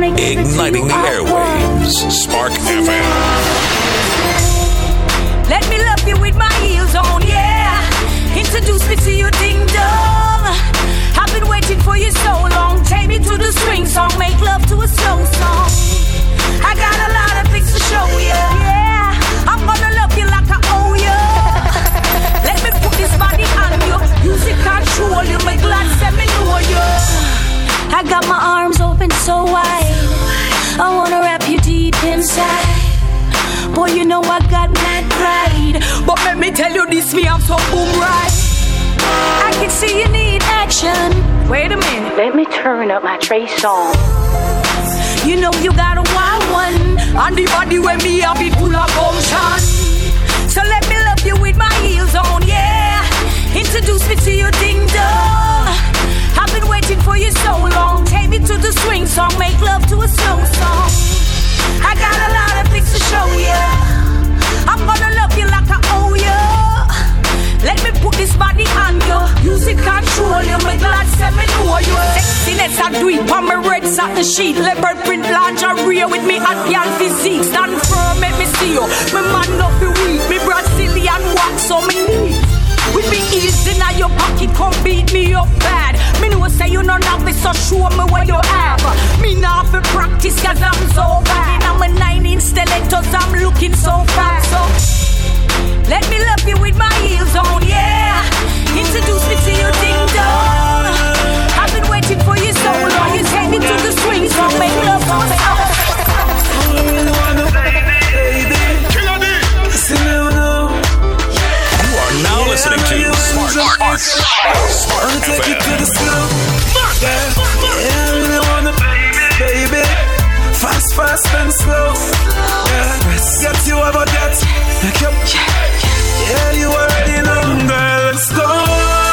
wanna Igniting the airwaves. Spark FM. Let me love you with my heels on, yeah. Introduce me to your ding dong. I've been waiting for you so long. Take me to the swing song, make love to a slow song. I got a lot of things to show you, yeah. I'm gonna love you like I owe you. Let me put this body on you. Music control you, my glad send me know you. I got my arms open so wide. I wanna wrap you deep inside. Boy, you know I got mad pride. But let me tell you this, me I'm so boom right. I can see you need action. Wait a minute, let me turn up my trace song. You know you got a wild one. On the body when me have it full of gumption. So let me love you with my heels on, yeah. Introduce me to your ding dong. Waiting for you so long. Take me to the swing song, make love to a slow song. I got a lot of things to show you. I'm gonna love you like I owe you. Let me put this body on you. Music control you. My glad send me know you. Sexiness I do it on my red satin sheet. Leopard print lingerie with me hot girl physique. Stand firm, let me see you. My man not be weak. Me Brazilian wax on me knees. With me heels in your pocket, come beat me up bad. Me know say you not have it, so show me what you have. Me have to practice cause I'm so bad. I'm a nine inch stilettos, I'm looking so fat. So let me love you with my heels on, yeah. Introduce me to your ding dong. I've been waiting for you so long. You take me to the swing song, make love to me. To Spark, Spark Wanna take you to the slow. Yeah, yeah, I really wanna, baby. Fast, fast and slow. Yeah, get you about that. Yeah, you already know, girl. Let's go.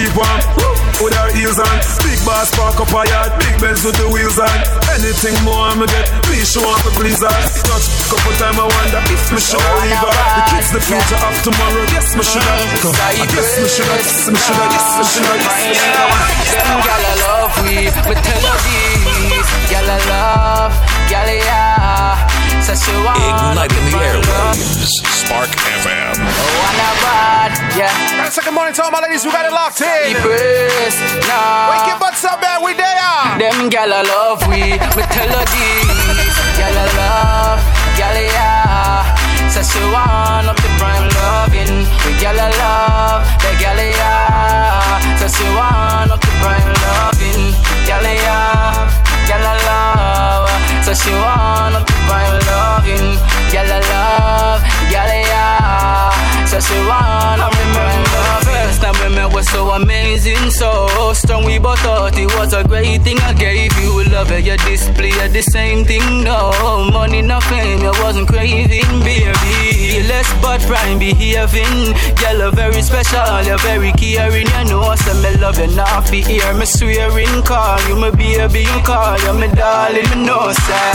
Keep warm. With her heels on. Big boss park up her yard. Big Benz with the wheels on. Anything more I'ma get. Please show up, please on. Touch couple time I wonder if me should have leave her. The kids the future of tomorrow. Yes, me should have. I guess me should have. Yes, me should have. Yes, me should have. Yes, me should have. Them gal I love we, me tell her this. Gal I love, gal yeah. Say she want Igniting the airwaves. Spark FM. Oh, and a bad, yeah. Guys, second morning to all my ladies who got it locked in. Depressed, nah. Wake your butts up, man. We there. Them gal I love we, me tell her this. Gal I love, gal yeah. Say she want up the prime loving. The gal I love, the gal yeah. Say she want up the prime loving. Gal yeah, gal I love. Say she want up prime loving. Gal I love, gal yeah. Say she want prime loving. First time we met was so amazing, so strong. We both thought it was a great thing. I gave you love, and you display the same thing. No money, no fame, you wasn't craving, baby. Less but prime behaving. Girl, you're very special, you're very caring. You know, I say me love you, not be here. Me swearing, call you my baby, you call you my darling. Me know, say,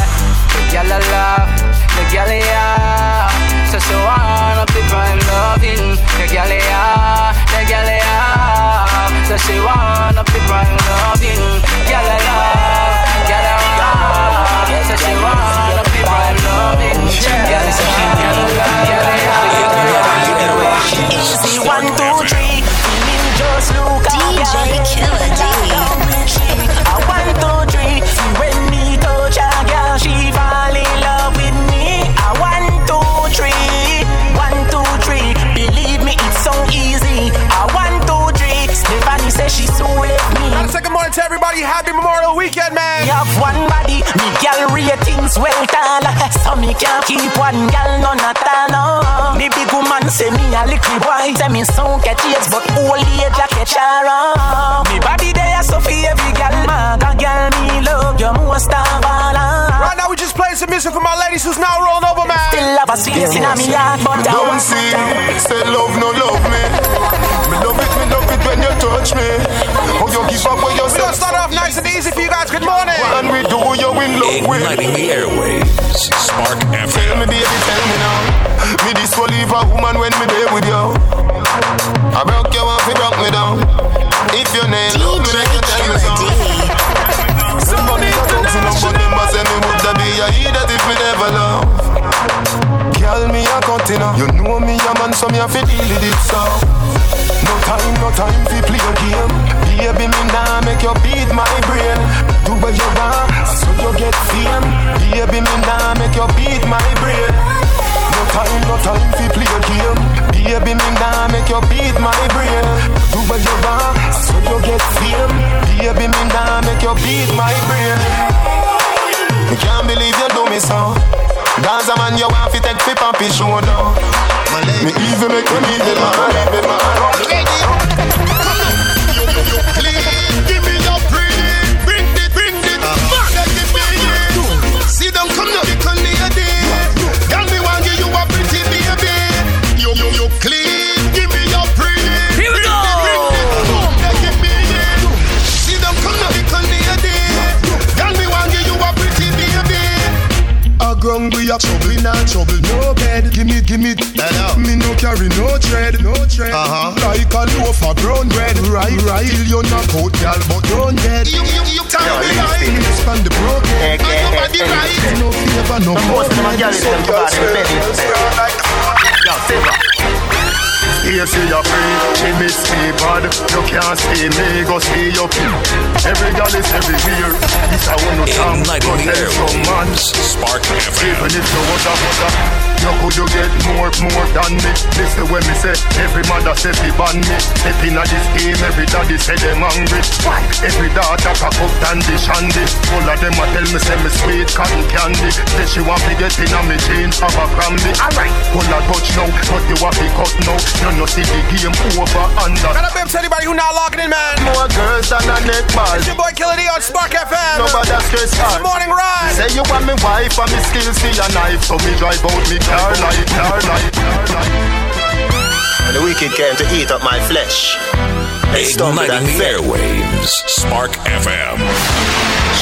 the girl I love, the girl yeah. So she want up the prime loving, the girl yeah, the girl yeah. So she want up the prime loving, girl I love, girl I love. So she want up the prime loving, girl so she girl I love, girl I Easy, one, two, three. Feeling just look DJ Killer D. A one, two, three. See when me touch a girl, she fall me. Guys, morning to everybody. Happy Memorial Weekend, man. Me have one body, me gal ratings well tall. So me can't keep one gal none at all. Me big woman say me a little boy. Say me sound catch age, but old age catch around. Me body there, so for every gal, man, girl me love you most of all. Right now playing some music for my ladies who's now rolling over, man. Still have a space in me heart, but I Don't see, say love no love me. Me love it, me love it when you touch me. Oh, you give up when you We're gonna start off nice and easy for you guys. Good morning. And we do you in love with. Igniting the airwaves. Spark Tell me, baby, tell me now. Me this will leave a woman when me there with you. I broke you off, you broke me down. If your name love me, like you tell me so. Somebody to say me woulda be a idiot if me never love. Girl, me a continue. You know me a man, so me a fi deal with it so. No time, no time fi play a game. Baby, me nah make you beat my brain. Do what you want, so you get fame. Baby, me nah make you beat my brain. No time, no time fi play a game. Baby, me nah make you beat my brain. Do what you want, so you get fame. Baby, me nah make you beat my brain. Me can't believe you do me so. Gaza man, you want fi take fi show down. Me even make you leave it man, leave it man. Give me a trouble in a trouble, no bed. Give me, give me, me no carry no tread, no tread. Uh-huh. Like a loaf of brown bread, right, right. Till you knock out, girl, but don't dead. You, you, you tell me right. Span the broken, and nobody right. No favor, no more. Here see your free, she miss me bad You can't see me, go see your pin Every girl is everywhere. This I want to talk, Igniting go the tell some man. airwaves. Spark Even FM. if you was a mother You could you get more, more than me? Listen when me say Every mother say fi ban me. Step in this game, every daddy say them hungry Why? Every daughter cock up dandy shandy. All of them a tell me say me sweet cotton candy. Say she want me get in on me jeans have a cranny Alright, pull a touch now But you want me cut now. You know see the game over under Got a bim to anybody who not locking in, man. More girls than a neck ball It's your boy Killer D on Spark FM. Nobody stress It's hard the morning ride. Say you want me wife and me skills see a knife So me drive out me car like, car like, car like And the wicked came to eat up my flesh. They stumbled and Igniting the airwaves. Spark FM.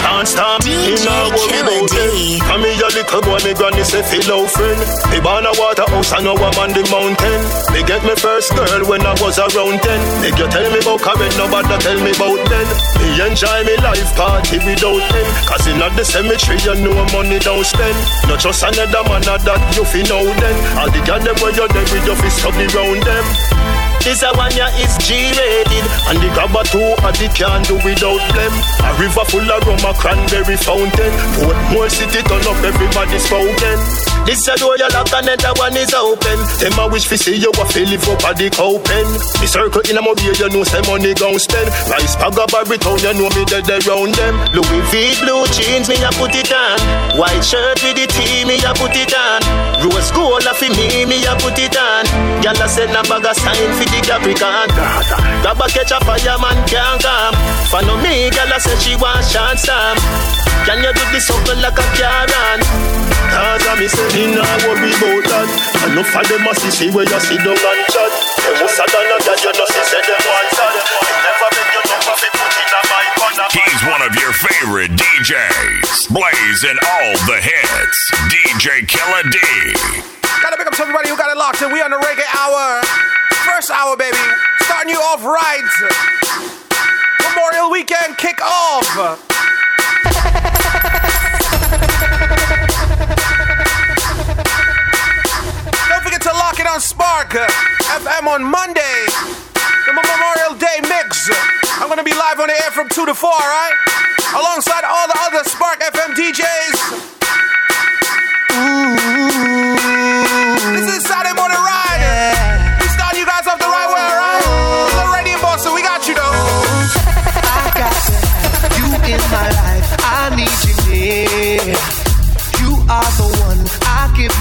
Can't stop DJ in a worry Killer about D. it. And me a little boy, me granny say feel out friend. Me born a waterhouse and now I'm on the mountain. Me get me first girl when I was around ten. Make you tell me about Karen, nobody tell me about then. Me enjoy me life party without them. Cause in the cemetery you know money don't spend. Not just another man a that you fi know then. All the girl them where you there with your fist up around them. This a one ya is G-rated. And the grabber two a the can't do without them A river full of rum, a cranberry fountain. Portmore city turn up, everybody spoken This a door you lock and another one is open. Them a wish fi see you a fi live up a the open The circle in a mobile, you know say money gon' spend. Rice bag a Barrytown, you know me dead around them. Louis V blue jeans, me a put it on. White shirt with the tee, me a put it on. Rose gold a fi me, me a put it on. Gyal a send a bag of sign fi the Capricorn. Grab a catch a fireman can't come. Follow me, gyal a say she want short stamp. Um. Can you do this something like a Karen? Cause I me say me nah worry about that Enough of them a see see where you sit down and chat Them must have done a that you know see say them want that never make you number fi put in a my corner He's one of your favorite DJs. Blazing all the hits. DJ Killer D. Gotta pick up to everybody who got it locked in. We on the reggae hour. First hour, baby. Starting you off right. Memorial weekend kick off. Don't forget to lock it on Spark FM on Monday. The Memorial Day mix. I'm gonna be live on the air from 2 to 4, alright? Alongside all the other Spark FM DJs. This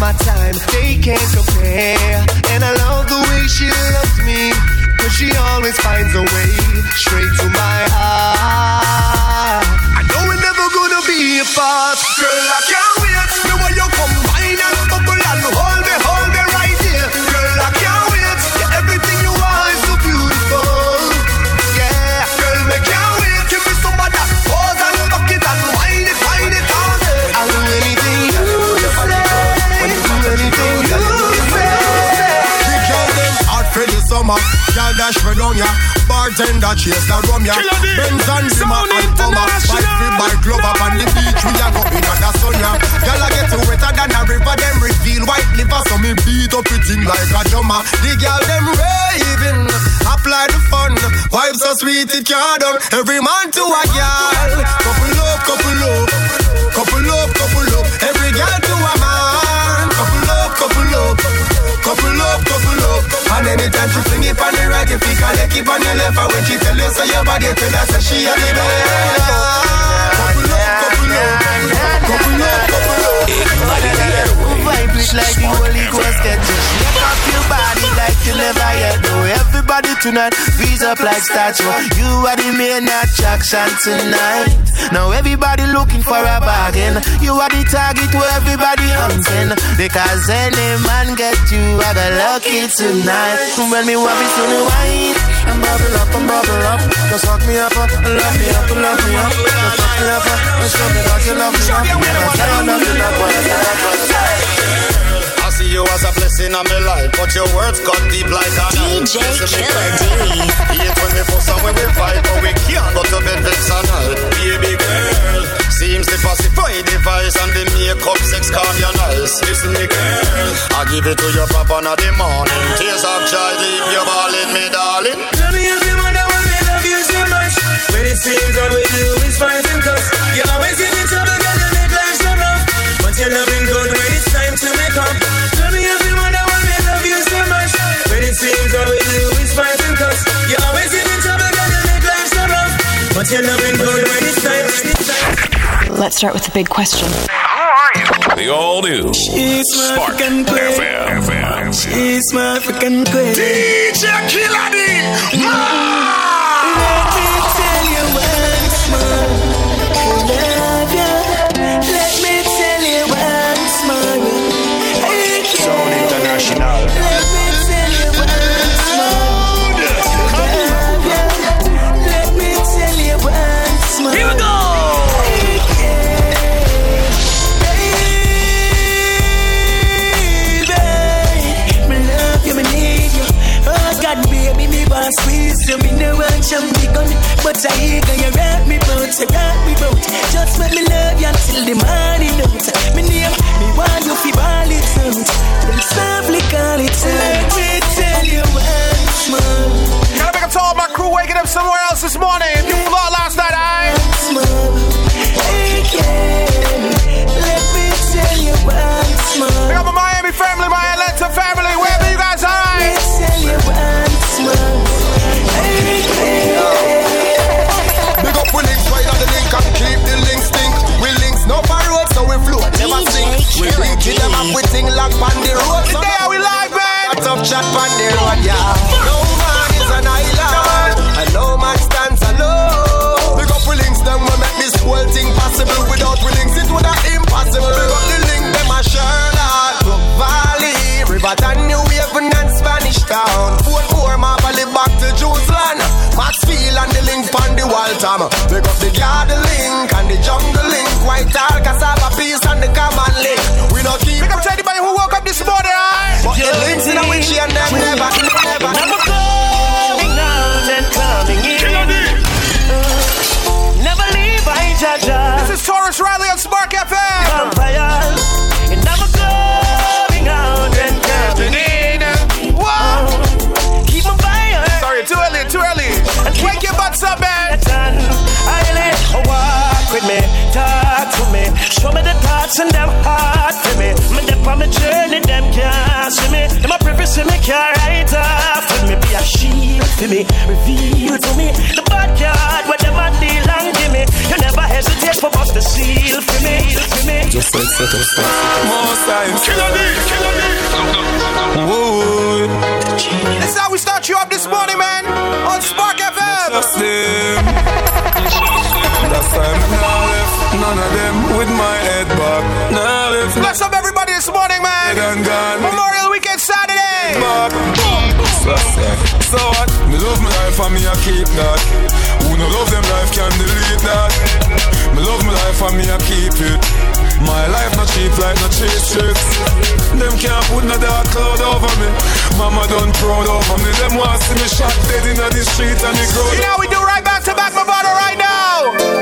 my time, they can't compare. And I love the way she loves me, cause she always finds a way straight to my heart. I know we're never gonna be apart, girl. I can't. Girl dash ya. Bartender chase the rum ya. Benz and Zimmer and Hummer. Fight free by glove up on the beach. We a go in at the sun ya. Girl I get wetter than a river. Them reveal white liver. So me beat up it in like a drummer. The girl them raving. Apply the fun. Vibes so sweet it can't done. Every man to a girl. Couple up, couple up. Couple up, couple up. And anytime she fling it on the right, if you can keep on your left. And when she tell you so your body tell her so she a the best. Couple up, couple up. Couple up, couple up. Vibrate like the Holy Ghost get Everybody tonight, freeze up like statue. You are the main attraction tonight. Now everybody looking for a bargain. You are the target where everybody hunting. Because any man get you, I got lucky tonight. When me want me to wine, and bubble up and bubble up. Just fuck me up, love me up, love me up. Just fuck me up, and show me that you love me up. Never tell you I I see you as a blessing on my life, but your words cut deep like a DJ Killer D. Hate when we fuss and when we fight, but we can't go to bed vex and all. Baby girl, seems to pacify the vice and the makeup sex calm your nice. Listen me girl, I give it to your papa in the morning. Tears of joy, leave you balling me darling. Tell me if you wonder why we love you so much. When it seems all we do is fight and cuss. You always give me trouble, girl, you make life so rough. But you're loving good when it's time to make up. But you're loving good when it's time. When it's time. Let's start with the big question. The all new Spark FM. FM. She's my African queen. DJ Killer D. Let me tell you once more, jump the gun, but I hear you rock me bout, you rock me bout. Just let me love you until the morning out. Me name, me want you fi ball it out. Then softly call it out. Let me tell you once more. Gotta make a to all my crew waking up somewhere else this morning. You flew last night, I Once more, again. Let me tell you once more. Up my Miami family, my Atlanta family, never DJ sink. We to them up with thing lock on the road. Today, are we live, man? a tough chat on the road, yeah. No man is an island, and no man stands alone. Big up links them we make this whole thing possible. Without we links it would have impossible. Big up the link them a Sherlock, Brook Valley, Riverton, New Haven and Spanish Town. Portmore, Marley back to Jerusalem. Maxfield and the link on the Waltham. Big up the garden link and the jungle link. White Tall, Cassava Piece and the common link. We not keep Pick up to anybody who woke up this morning, alright? but the links in a which and them never, never. Never going out and coming in. Never leave, I judge. Show me the thoughts and them heart for me. Me dip on my journey, them can't see me. Them a privacy me can't write off with me. Be a shield for me, reveal to me the bad card where them a deal and give me. You never hesitate for bust the seal for me, for me. Just like set up stuff. Most times. Killer D, killer D. Whoa. This is how we start you up this morning, man. On with my head back. Now live Bless up everybody this morning, man. Memorial Weekend Saturday. back. So, what? Me love my life and me I keep that. Who no love them life can delete that. Me love my life and me I keep it. My life not cheap like no cheap tricks. Them can't put no dark cloud over me. Mama done proud over me. Them want see me shot dead in the street and the. You know we do right back to back Movado right now.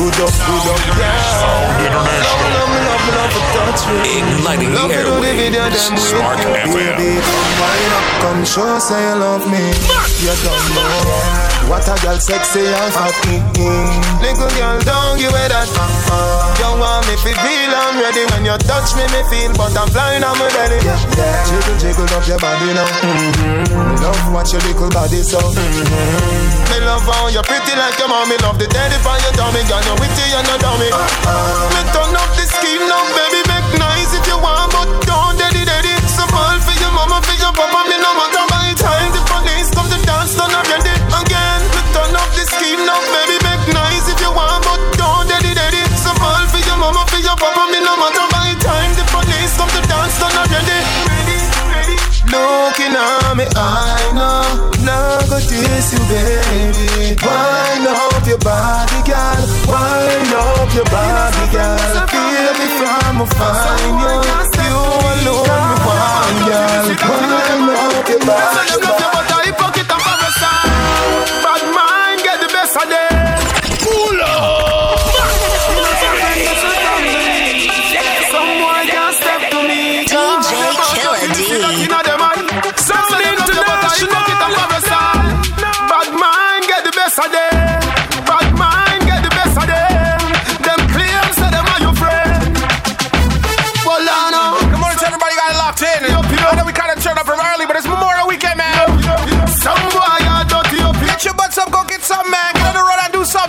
good up, good up, yeah. Love, love, love, love, touch me. Igniting Love you to the airwaves. Spark. FM. Baby, come up, come show, say you love me. You don't know what a girl sexy and fat me. Little girl, don't give me that. You want me to feel I'm ready when you touch me, me feel butterfly, I'm flying I'm ready. Jiggle, jiggle up your body now. Mm-hmm. Love watch your little body so. Mm-hmm. Me love how you're pretty like your mommy. Love the daddy for your tummy, girl. you're witty and you dummy. Me turn up the scheme now, baby. Make nice if you want, but don't daddy daddy. So for your mama, for your papa. Me no matter the baby. Make if you want, but don't daddy daddy. So for your mama, for your papa. Me no matter time the police come to dance. Ready, ready. Looking at me, I know, now go taste you, baby. Your body, girl. Your body, girl. Feel me you. You alone, girl. Wind up your body,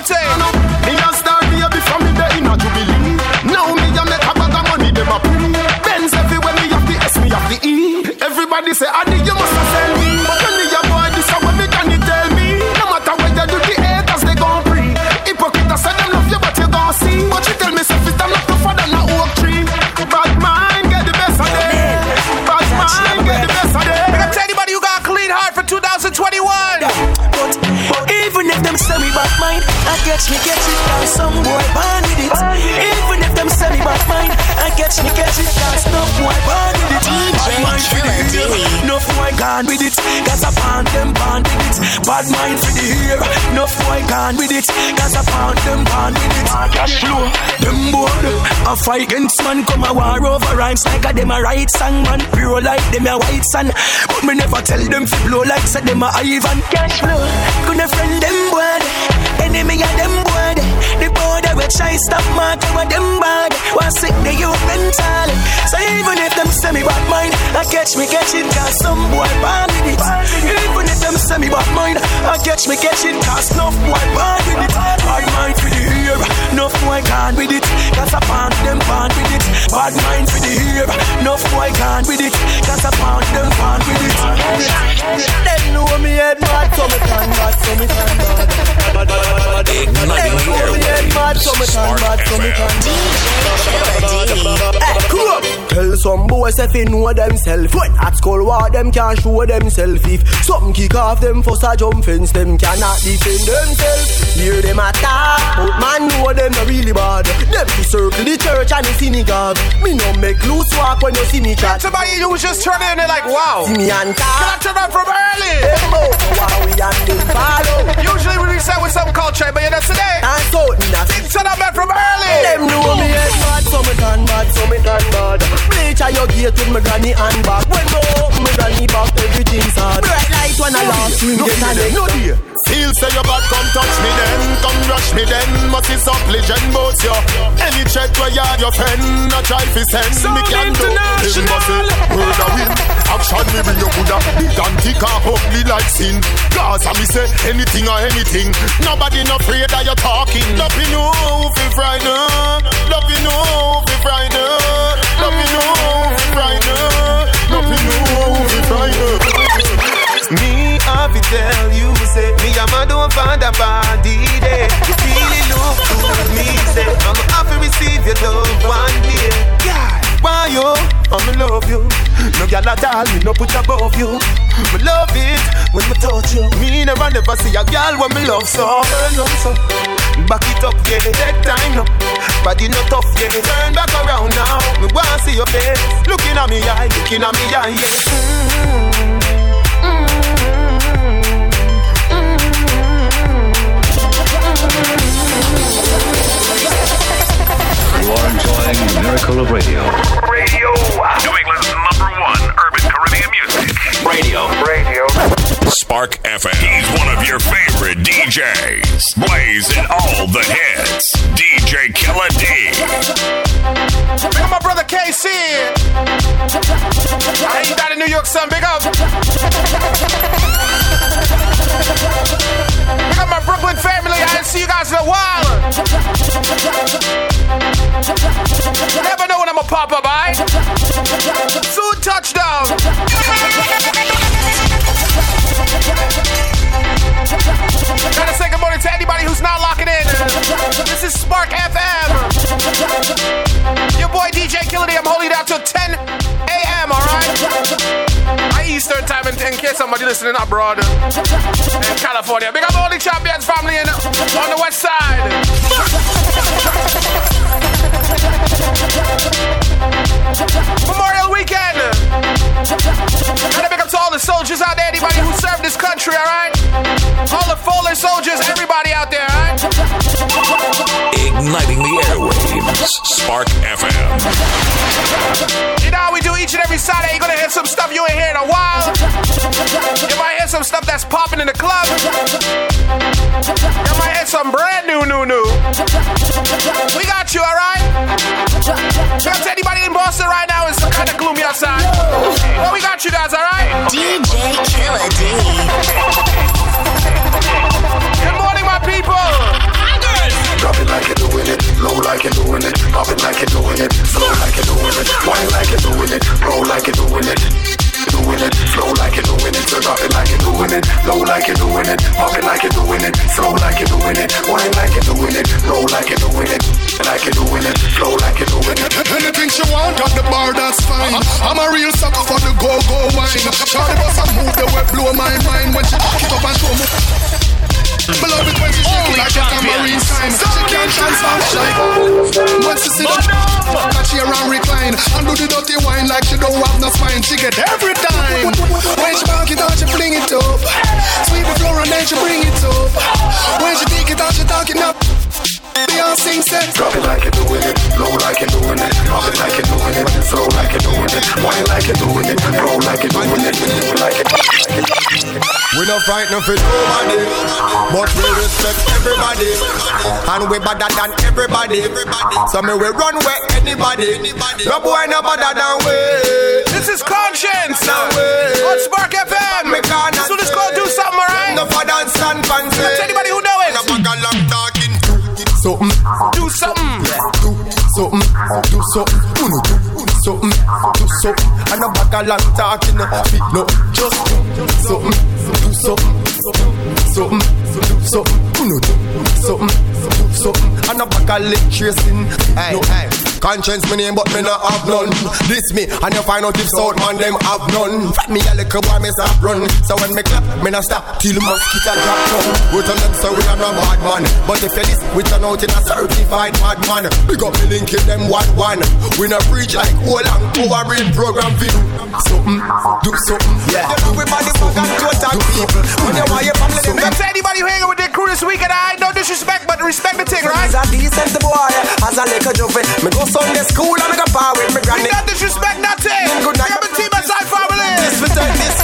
and. Me a start baby from me day in a jubilee. Now me a make a bag of money them a pre. Benz everywhere me have the S, me have the E. Everybody say Adi you must have sell. Me I catch me catch it down some boy born with it. Even if them say me bad mind, I catch me catch it down some boy born with it. Bad mind for the ear, no boy gone with it. Cause I pound them born with it. Bad mind for the ear, no boy gone with it. Cause I pound them born with it. Cash flow, them boy, I fight against man, come a war over rhymes like a them a right song man. Pure like them a white sun, but me never tell them to blow like say them a Ivan. Cash flow, gonna friend them boy, enemy of them boy. I stop mark over them bad. Was sick the youth mental. So even if them say me bad mind, I catch me catch cause some boy born with it. Even if them say me bad mind, I catch me catch cause no boy born with it. Bad mind for the ear, no boy gone with it. Cause I found them born with it. Bad mind for the ear, no boy gone with it. Cause I found them born with it. Them know me head mad, so me can mad, so me can mad. Them know me head mad, so me can mad, so me can Hey, cool up. Tell some boys if they know themselves. When at school, what them can't show themselves. If something kick off them first a jump fence, them cannot defend themselves. Hear them attack, but man know them not really bad. Them to circle the church and the synagogue. Me no make loose walk when you see me chat. Somebody you was just turning in, they're like, wow. See me and Can I talk. turn up from early? Them out, how we and them follow. Usually we reset with some culture, but you know today. And so, na Turn up man from early. Them know me head mad, so me can mad, so me can bad. Bleach at your gate with my granny and back. When me open my granny back, everything's hard. Bright light when I last swing, get a. No dear. Feel say you bad, come touch me then, come rush me then. Must be some legend bout you. Any check where you your friend, a try fi send me can do. Him must say murder win. Action me bring your Buddha, big and thick and ugly like sin. Gaza me say anything or anything. Nobody no afraid that you're talking. Nothing you fi frightened. Nothing you fi frightened. Tell you, say me I'm a don't find a body day. You really look good, me say I'm happy receive your love one day. God, why you? I'ma love you. No girl at all, me no put above you. Me love it when me touch you. Me never never see a girl when me love so. Turn on so, back it up, yeah. Take time now, body no tough, yeah. Turn back around now. Me wanna see your face, looking at me eye, looking at me eye, yeah. You are enjoying the miracle of radio. Radio. New England's number one urban Caribbean music. Radio. Radio. Spark FM. He's one of your favorite DJs. Blazing all the hits. DJ Killer D. Big up my brother KC. I ain't got in New York, son. Big up. Big up my Brooklyn family. I didn't see you guys in a while. You never know when I'm gonna pop up, alright? Soon touchdown. Gotta say good morning to anybody who's not locking in. This is Spark FM. Your boy DJ Killer D. I'm holding it out till 10 a.m. Alright? My Eastern time in, in case somebody listening abroad in California. Big up all the champions family in, on the west side. Memorial weekend. Gotta big up to all the soldiers out there, anybody who served this country, alright? All the fallen soldiers, everybody out there, alright? Igniting the airwaves. Spark FM. You know how we do each and every Saturday. You're gonna hear some stuff you ain't hear in a while. You might hear some stuff that's popping in the club. You might hear some brand new, new, new. We got you, alright? Shout out to anybody in Boston right now. It's kind of gloomy outside. Well, we got you guys, alright? DJ Killer D. Good morning, my people. Drop it like you're doing it, low like you're doing it, pop it like you're doing it, slow like you're doing it, wine like you're doing it, roll like you're doing it, doing it, flow like you're doing it, so drop it like you're doing it, low like you're doing it, pop it like you're doing it, slow like you're doing it, wine like you're doing it, roll like you're doing it, like you're doing it, flow like you're doing it. Anything she want at the bar, that's fine. I'm a real sucker for the go-go wine. Shawty bust a move the way blow my mind when she cock it up and show me. Below it when she shake like a tambourine sign. She can't transfer like Once you see the that she around recline and do the dirty wine like she don't have no spine. She get every time. When she back it out, she fling it up. Sweep the floor and then she bring it up. When she take it out, she talk it up. Beyonce sing say. Drop it like you're doing it, low like you're doing it, pop it like you're doing it, slow like you're doing it, wine like you're doing it, roll like you're doing it, like it. We don't fight no frightened for nobody, but we respect everybody, and we better than everybody. So me we run where anybody. No boy no better than we. This is Conscience Now we. on Spark FM. Me can't So this called Do Something, alright? No for dance and fancy. That's anybody who know it. No bag of long talking. Something, Do something. do something, do something. Do something, Mm, do something. And no bag of long talking. No, just do something, mm, do something, something, mm, do something. Uno do something, do something. And no bag of lip tracing. No, Conscience me name but me not have none This me and you find out if South man them have none Fat me a little boy me stop run So when me clap me not stop till mosquito drop down We tell them so we are no bad man But if you this we turn out in a certified bad man Big up me linking them one one We not preach like whole and power program for you Something, do something Yeah Everybody fuck and total people When you want your family them That's anybody who hanging with their crew this weekend. I no disrespect, but respect the thing, right? As a decent boy, as a little jumpy, me go Sunday school and me go bar with me granny. Not disrespect, nothing. Good night. I'm a team aside family. This we take this.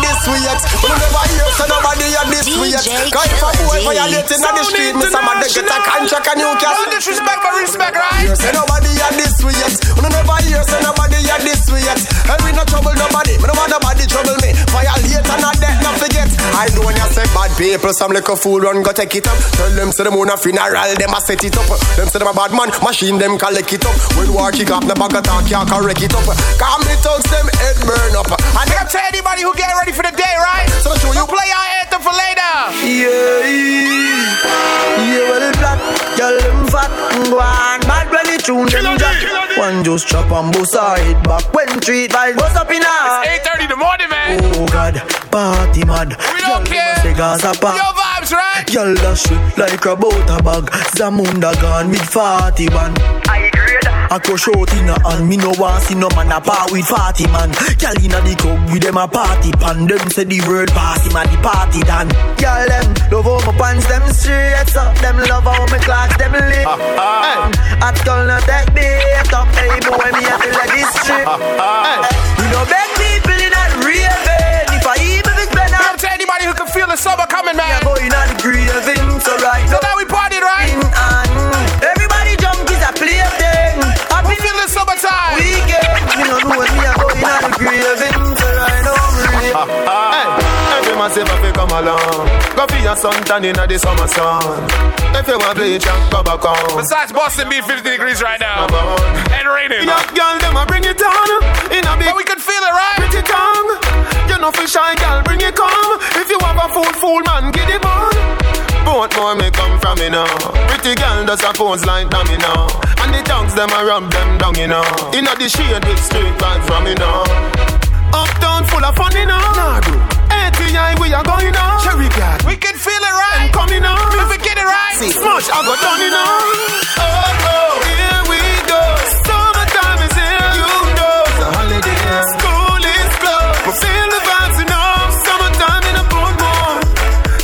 More face you never hear, so nobody have this sweet. We never hear, so violating on the street. Me some of them get a contract and you can. No disrespect, but respect, right? Hear say nobody had this way. We no never hear say nobody had this way. And we no trouble nobody. Me no want nobody trouble me. Violate and not death, not forget. I know when you say bad people, some little fool run go take it up. Tell them say them on a funeral, them a set it up. Them say them a bad man, machine them collect it up. When war kick off, the bag of talk, can't correct it up. Calm the thugs, them head burn up. And Big up to anybody who get ready for the day, right? So show You you play our anthem for later. Yeah, yeah, well black, girl them fat, go on, bad when the tune them jack. One just chop and bust her head back when treat vibes bust up in her. 8.30 in the morning, man. Oh God, party mad. We don't care. Say Gaza Yo pa. vibes, right? Girl dash it like a butter bag. Zamunda gone with 41. I grade. I crush out in a hand. Me no want see no man a part with 40 man. Girl inna the club with them a party pan. Them say the world pass him a the party done. Girl them love how my pants them straight up. Them love how my clocks them lit. At girl not take me up. Hey boy me a feel like this strip. We no beg come along. Go for your suntan inna the summer sun. If you want bleach, go back home. Besides Boston being 50 degrees right now and raining. Yeah, girl, them a bring it on in a big But we can feel it, right? pretty tongue. You know fi shy, girl, bring it come. If you have a fool, fool man, get it on. Both more may come from me now. Pretty girl does a pose like dummy now. And the tongues them a rub them down, you know. Inna the shade with straight vibes from me now. Uptown full of fun, you know. Nah, bro. ATI, we are going now. Cherry God, We can feel it, right? coming now. If we get it right. Smash, I got done, you know. Oh, oh, here we go. Summertime is here. You know. It's a holiday. School is closed. We feel the vibes, you know. Summertime in a Bournemouth.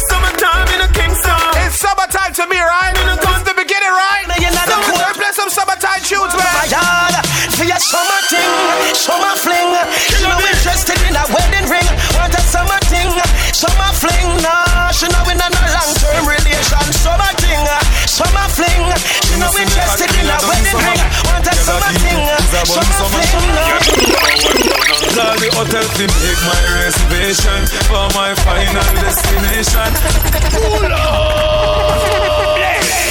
Summertime in a Kingston. It's summertime to me, right? It's the beginning, right? you're not a Summer- Play some summertime tunes, My man. yard for your summer thing, summer fling. She no interested in a wedding ring. Summer fling. Nah, she no in a long term relation. Summer thing, uh, summer fling. She no interested in a wedding ring. Want a summer thing, uh, summer fling. Call the hotel to make my reservation for my final destination.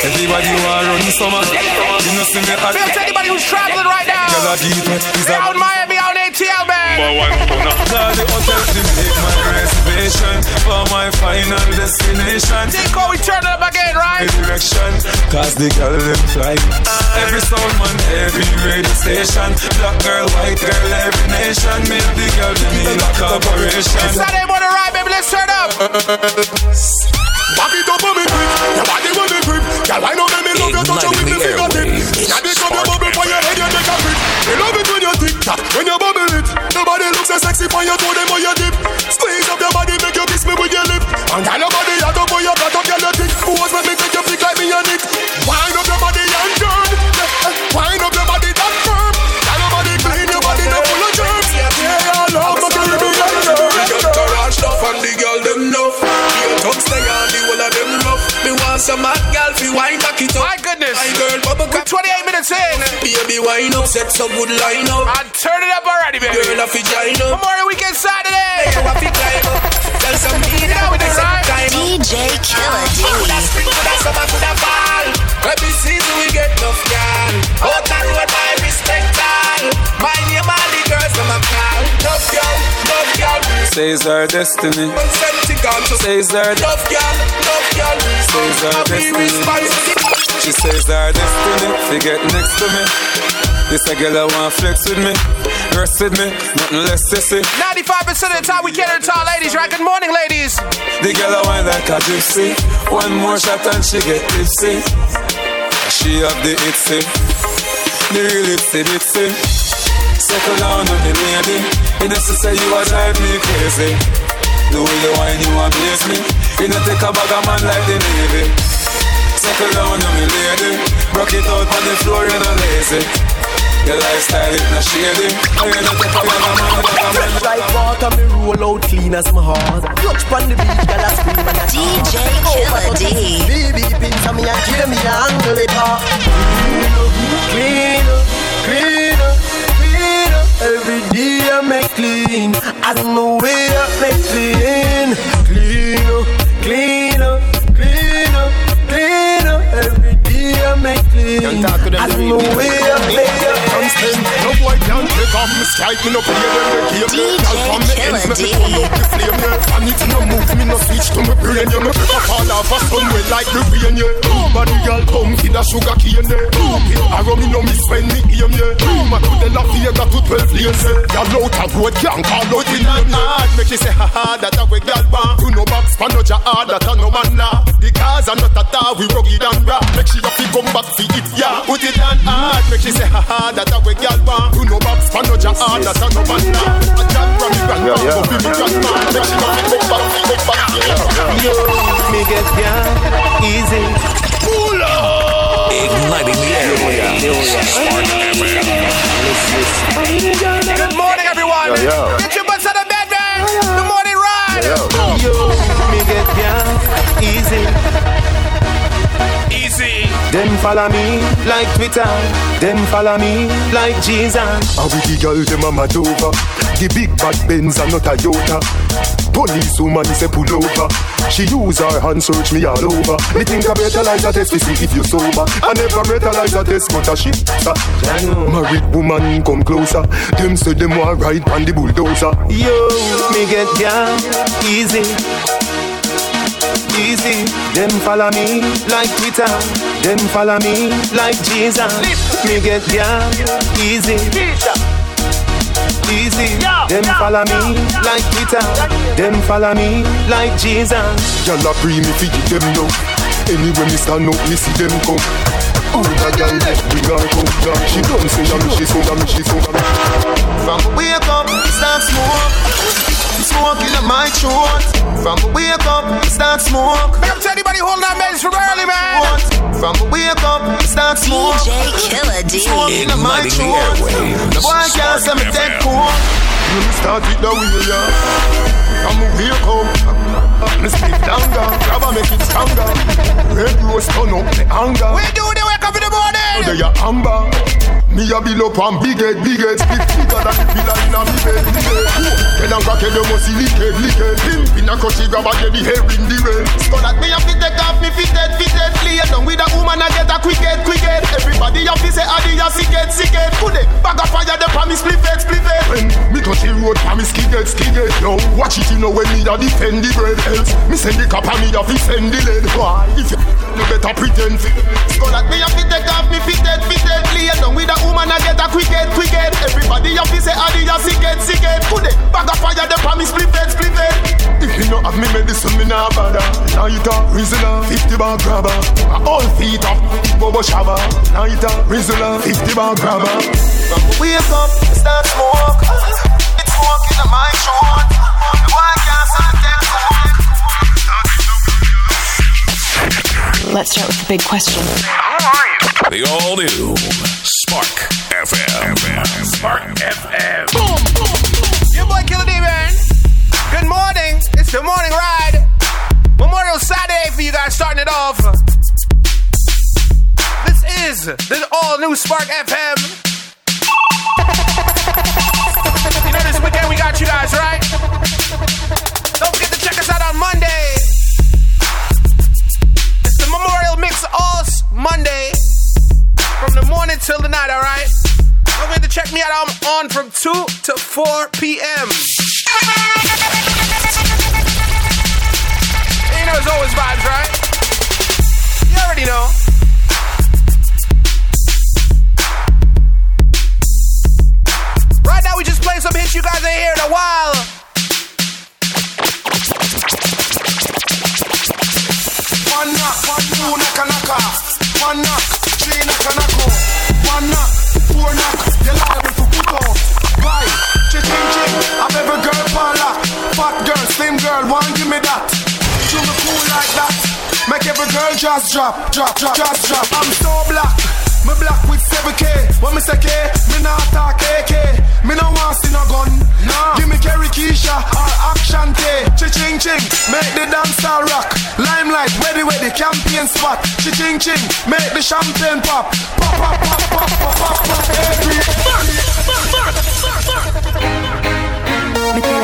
Everybody want run summer. You know see me Big to anybody who's traveling right now. Girl, I beat me. Is out Miami, out ATL, man. Call the hotel to make my reservation for my final destination. Tico, we turn up again, right? direction Cause the girl them fly Every sound man, every radio station Black girl, white girl, every nation Make the girl them in a corporation Saturday morning, right, baby? Let's turn up. Uh, uh, uh, Back it up on me grip, your body will be grip. Girl, I know me love you, touch you with me fingertip. Inna the club, you bubble for your head, you take a grip. Me love it when you tick tock, when you bubble it. Nobody looks so sexy for your toe, them on your dip. Squeeze up your body, make you kiss me with your lip. And girl, your body hot up for your cut up, girl, you thick. Pose when me take you flick like me and it. Me want some girl fi wine back it up. My goodness. My girl bubble We're 28 minutes in. Baby wine up, set some good line up. I turn it up already, baby. Girl a fi join up. Memorial Weekend Saturday. You a fi climb up. Tell some me Get out with it, right? DJ Killer D. Coulda spring, coulda summer, coulda fall. Every season we get enough girl. Out the road, I respect all. My name all the girls them a call. Enough girl, enough girl. Says our destiny Consenting on to Says our Enough girl, enough girl. Says our I'll destiny. She says our destiny Forget next to me This a girl I want flex with me Rest with me Nothing less sissy 95% of the time we cater to our ladies, right? Good morning, ladies. The girl I want like a gypsy One more shot and she get tipsy She have the itsy The real itsy bitsy Settle down on the lady You know she say you a drive me crazy The way you whine you amaze me You know take a bag of man like the Navy Settle down on me lady Rock it out on the floor you know lazy Your lifestyle it not shady You know take a bag of man like a man Like water, me roll out clean as my heart. Touch pon the beat, girl, I scream and I DJ Killer D. Baby, pin for me and kill me and angle it up. Clean up, clean up, clean up. Every day I make clean. I don't know where I make clean. Clean up, clean up, clean up, clean up. Every day I make clean. I don't know where I make clean. Boy can take off my me no play them the game. Girl from me ends, me fi turn up the flame. Yeah, and it no move, me no switch to my brain. Yeah, me prefer fall off a somewhere like the rain. Yeah, body girl come the sugar cane. Yeah, I run me no miss when me aim. Yeah, my to the La to 12 lanes. Yeah, girl out a road can't call out in name. Hard make she say ha ha that a way girl want. You no box pan no ja hard that a no man law. The cars are not a tar, we rugged and raw. Make she come back it. Yeah, put it on hard. Make she say ha ha that a way girl want. You no box pan no ja hard ah, that a no man. A jack from me grandma, go be me grandma. Make she have to come back for it. Back Yo, me get down easy. Pull up. Igniting the airwaves. Spark FM. Good morning, everyone. Yo, yo. Get your butts out of bed, man. Good morning, ride. Yo, me get down easy. Them follow me like Twitter. Them follow me like Jesus. And with the girl, them a mad over The big bad Benz and not a Toyota Police woman say pull over She use her hand search me all over Me think I better like that test to see if you sober I never better like that test but a sir. Married woman come closer Them say them want ride on the bulldozer Yo, me get down easy. Easy, them follow me like Twitter. Them follow me like Jesus. Me get down easy. Easy, them follow me like Twitter. Them follow me like Jesus. Y'all a pre me give them love Anyway me stand up me see them come That girl left bring her come She done say I'm she so I'm she so I'm From wake up, start smoke. Smoke in my throat. From the wake up, start smoke. Big up to anybody holding on meds from early, man. From the wake up, start smoke. DJ Killer D. Smoke in my Igniting the Boy can't say me dead cool. You me start it the way yeah From wake up Me split longer Grab make it stronger Red rose turn up the anger We do the wake up in the morning. they a amber Me a bill up and big head, big head Split bigger than the pillar in a me bed, me bed Get down crack head, you must see lick head, lick head Pimp in a crunchy grab a get the hair in the rain Skull at me, I fit take off me fitted, fitted. Play down with a woman, I get a quick head, quick head. Everybody have to say, ah, Adi, a sick head, sick head. Put it, bag of fire, the promise, split head, split head. When me touch the road, pa me skigget, skigget Yo, watch it, you know when me a defend the bread Else, me send the cop and me a fi send the lead Why? If you you better pretend fi Skull at me, I fit take off me fitted, fitted. Play down with a woman, I get a quick head, quick head. Everybody have to say, Adi, a sick head, sick head. Put it, bag of fire, the promise, split head, split head. If you not have me medicine, me nah bother Lighter, Rizla, 50 bar grabber My all feet up, Bobo Shabba Lighter, Rizla, 50 bar grabber wake up, start smoke. It's smoke in my throat. The boy can't start Let's start with the big question. Who are you? The all new Spark FM. Spark FM. Your boy Killer D, man. Good morning. It's the morning ride. Memorial Saturday for you guys starting it off. This is the all new Spark FM. Just drop, drop, drop, just drop I'm so black Me black with 7K. When me say K, me not talk AK. Me no want see no gun. No. Give me Kerry Keisha or Action K. Ching ching, make the dance all rock. Limelight, ready, ready, campaign spot. Ching ching, make the champagne pop. Pop, pop, pop, pop, pop, pop, pop.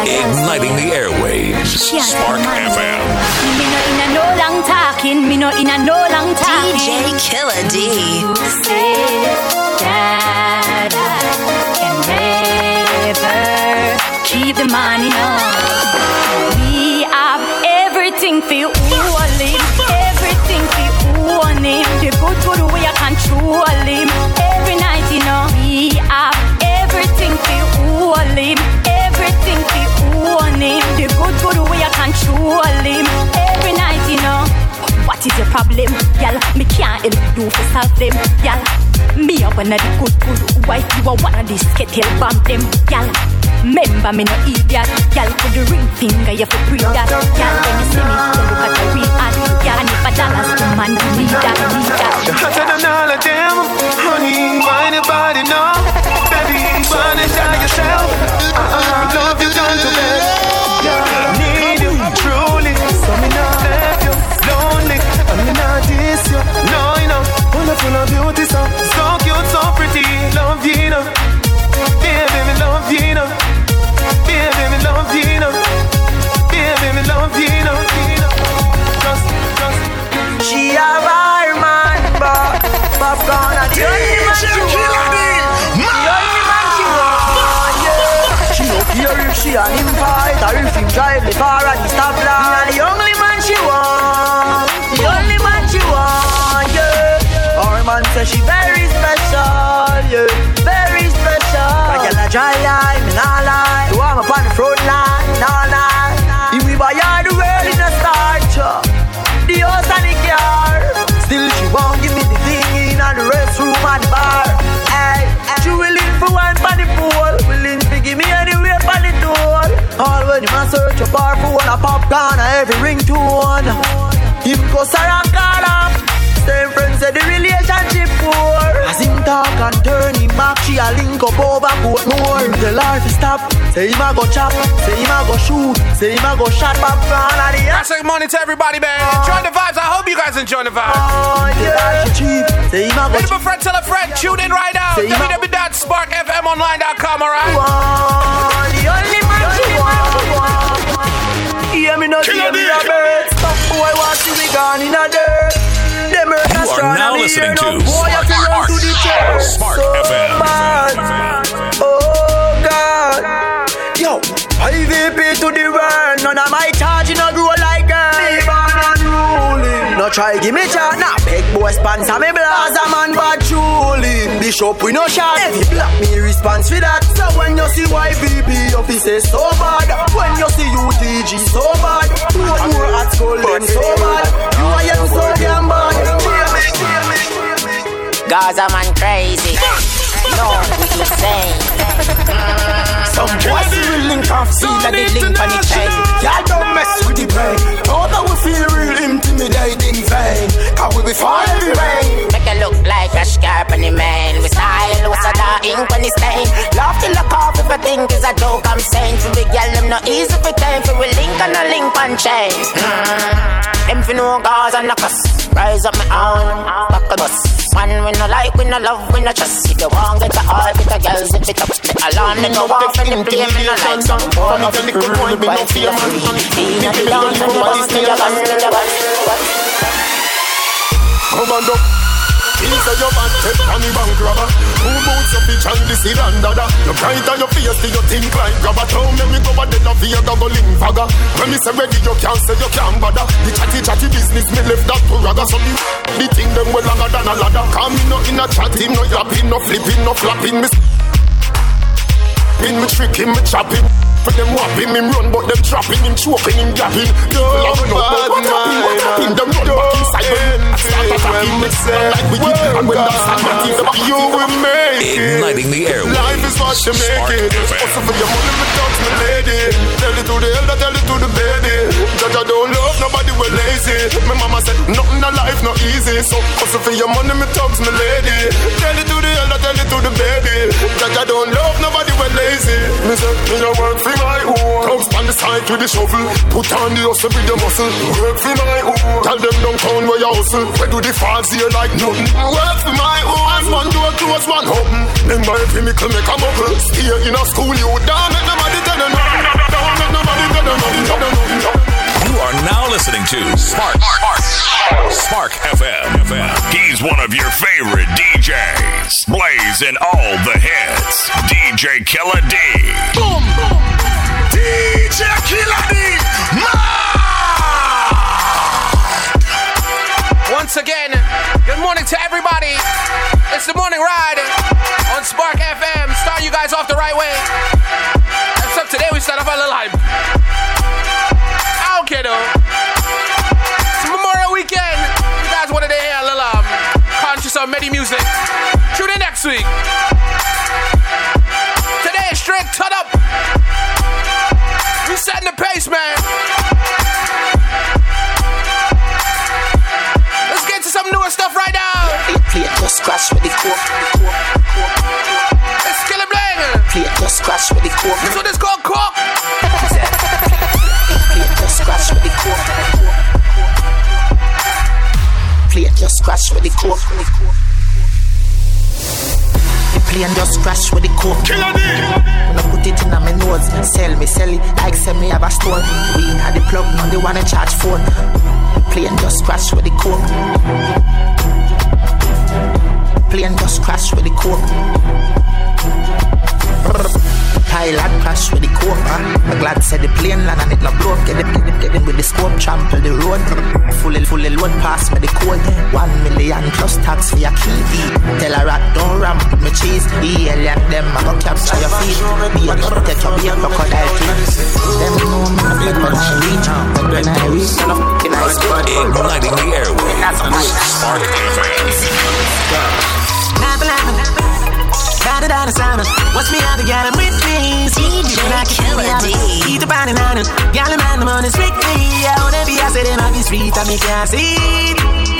Igniting the airwaves. Spark FM. Me no in a no long talking, me no in a no long talking. DJ Killer D. Say that I can never keep the money, no. We have everything for you. Everything for you. The good, good way I control him. Every night, you know. We have everything for you. Everything for you. The good, good way I control him. What is your problem, y'all? Me can't help you to solve them, y'all. Me a one of the good, good wife. You are one of the skittle bomb them, y'all. Remember me no idiot, y'all. Put the ring finger, you for breathe that, y'all. When you see me, you look at the real ad, y'all. And if a dollar's the man, you need that, need that. Hotter than all of them, honey. Why anybody know? Baby, wanna die yourself. Uh-uh, love you done to bed. Know, wonderful of beauty, so so cute, so pretty. Love you, know. Yeah, baby, love you, know. Yeah, baby, love you, know. Yeah, baby, love you, know. Just, just. She a wild man, but Popcaan a the only man she want. The only man she want, yeah. She no care if she and him fight or if him drive the car at the stoplight. Say she very special, yeah, very special. I get a dry line, me nah lie. You want me on the front line, nah lie. If we buy all the world in a start, the house and the car. Still she won't give me the thing in the restroom and bar. Hey, she willing for one for the pool, willing to give me anywhere for the door. All when you must search a bar for one a Popcaan or every ringtone. Him go call up. Same friends say the relationship poor. As him talk and turn him back, she a link up over court more. Him tell her to stop. Say him a go chop. Say him a go shoot. Say him a go shot Popcaan and the I say good morning to everybody, man. Enjoy the vibes. I hope you guys enjoy the vibes. Oh, yeah. cheap. Say him a go Hit up a friend, tell a friend. Tune in right now. Say him a- www.sparkfmonline.com, alright? the oh, only man she want. Hear me not hear me a bird. Stop boy want see me gone in a dirt. Earth You are now listening to Boy, I can to the. Smart so FM. bad. Oh God. Yo, IVP to the world. None of my charge no grow like girl. Me born unruly. No try give me chat. Nah, big boy sponsor me blast a man bad truly. Bishop we no shot. Every black me response for that. So when you see YVP officers so bad. When you see UTG so bad. More more at school them so bad. You are young so damn bad. Gaza man crazy. No. Some boys will link off, see that they link on the chain. Y'all don't mess with the brain. All that we feel real intimidating vain. Cause we be fall every rain. Make it look like a scarp on the man. We style, what's a da ink when it's stain. Love till the cough if I think is a joke I'm saying. For the girl, them not easy for time. For we link on a link on chain. Mm. Them for no Gaza and no cuss. Rise up my own, back a bus. Man, we no like, we no love, we no trust. If you want get a heart, get a girl, zip it up. Alarm, then go off and play me no like some boy. No feel cool, but no fear. A beyond, and the boss, me a gun, me a Commando. Inside your bad head on the bank robber. Who boots your bitch and the seed and dada. You bright on your face you think like grabber. Tell me me go a dead of Vega go link fagger When me say ready you can't say you can't bother. The chatty chatty business me left that to ragga So the, the thing them well longer than a ladder. Come me no in a chatting, no yapping, no flipping, no flapping. Me Pin me tricking, me chopping for them whopping him run, but them trapping him, choking him, no, but what happened? What happened? Them run back inside Igniting the airwaves. Life is you. Tell it to the elder, tell it to the baby. Don't love nobody, lazy. My mama said, nothing in life, no easy. So hustle for your money, me me lady. Tell it to the hell, tell it to the baby. Don't love nobody lazy. Me say, me a work for my own. The side with the shovel. Put on the hustle with the muscle. Work for my own. Tell them downtown where you hustle. Where do the falls here like nothing? Work for my own. One door close, one open. Remember if you make a muckle. Stay in a school, you down. Make nobody tell them nothing. Don't make nobody tell them nothing. You are now listening to Spark, Spark, Spark FM. He's one of your favorite DJs, blazing all the hits. DJ Killer D. Boom! boom. DJ Killer D! Once again, good morning to everybody. It's the morning ride on Spark FM. Start you guys off the right way. Except today we start off a little hype. Okay though. It's Memorial Weekend. You guys wanted to hear a little um, conscious of Medi music. Tune in next week. Today is straight turn up. We setting the pace, man. Play it just scratch with the coke. Let's kill bling. Play it just scratch with the coke. This one is called Coke. Play it just scratch with the coke. Play it just scratch with the coke. The plane just crash with the coke. Killer D. When I put it in my nose, sell me, sell it like sell me have a stone. We had the plug, now they wanna charge phone. Plane just crash with the coke. Plane just crash with the coke. Pilot crash with the coke. I'm glad said the plane land and it no broke. Get it, get it, with the scope, trample the road. Fully, fully load pass me the code. One million plus tax for your key. Tell a rat don't ramp with me cheese. The alien them I go capture your feet. Be a take your beer crocodile teeth. Them know me no better when I reach. But when I reach, I'm fucking ice cream. Igniting the airwaves. Spark Da da da da sound. What's me out to get him with me? DJ Killer D. Eat the body nana. Gal man, the money strictly. I wanna be, I said, them I be sweet, I me can't see.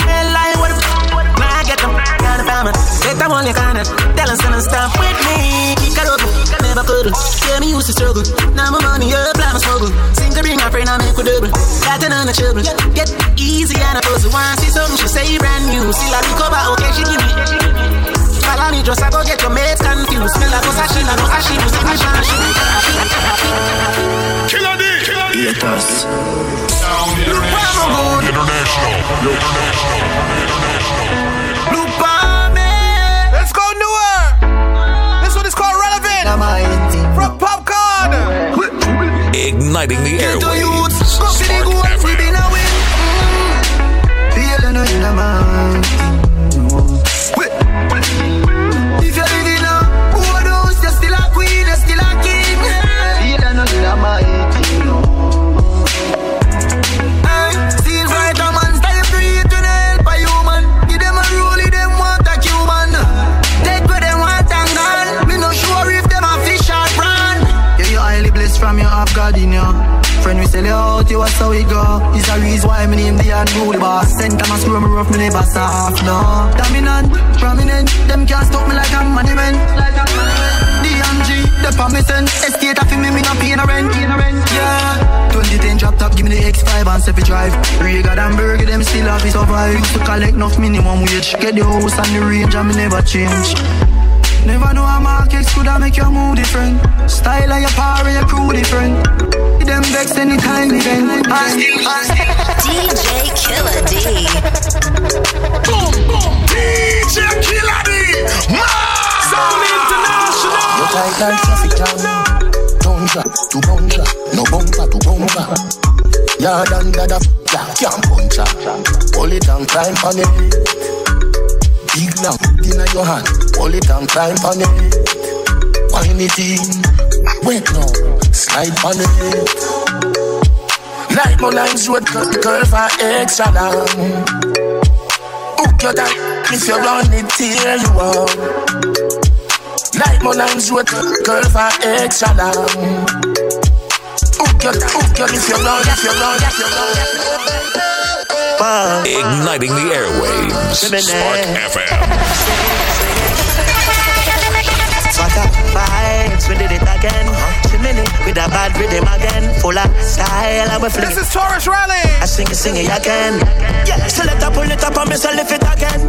Hell, like, what the f- I get them, got a family. Get them on your corner. Tell them, stop with me. Kick it up, never could. Yeah, me used to struggle. Now my money up, like my struggle. Sing to bring a friend, I make a double. Got the trouble. Get easy and a puzzle. Wanna see something, she say brand new. Still, I recover, okay, she give me. Follow me, just I go get your mates confused. Smell like Osashi, like Osashi, you see me shashi. Killer D. Killer D. Haters. Sound International. International. Let's go newer. This one is called Relevant. From Popcaan. Igniting the airwaves. Spark FM. If you was how it go. It's a reason why me name the unruly boss. Send time I screw me rough, me never soft, no. Dominant, prominent, them can't stop me like a money man. DMG, the promising. Estate of me, me no pay no rent. Yeah. 2010 drop top, give me the X5 and Sefi drive. Regal and Burger, them still have it survive. Used to collect enough minimum wage. Get the house and the range and me never change. Never know how markets could have make your mood different. Style of your power, and your crew different. Them vex anytime event. I still, I still. DJ Killer D. Boom, boom. DJ Killer D. Sound International. You tight like traffic jam. Tunja to bunja, no bumper to bumper. Yard under the f- yeah, can't punch her. Hold it and climb on it. Big long in your hand, hold it and climb on it. Wine it in, wait no, slide on it. Like my lines with girl for extra long. Hook your tight, if you run it, tear you up. Like my lines with girl for extra long. Hook your, hook your, if you run, if you run, if you run. Pump. Igniting the airwaves. Spark FM. Swat up vibes, we did it again. Uh-huh. Chilling it with a bad rhythm again. Full of style, and we fling This is Taurus Rally. I sing it, sing it again. Yeah, select up, pull it up, and me say lift it again.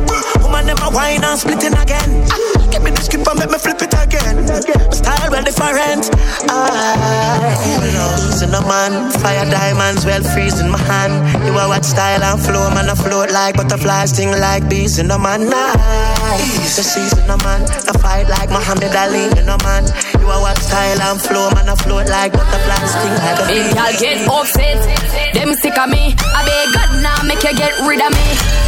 Woman, them a wine and split it again. Me the script and make me flip it again. My style well different. Ah, easy no man, fire diamonds well freezing my hand. You are what style and flow, man, I float like butterflies, sting like bees in the man. Nice, the season no man, I fight like Muhammad Ali in the man. You are what style and flow, man, I float like butterflies, sting like a bee. y'all get upset, them sick of me. I beg God now make you get rid of me.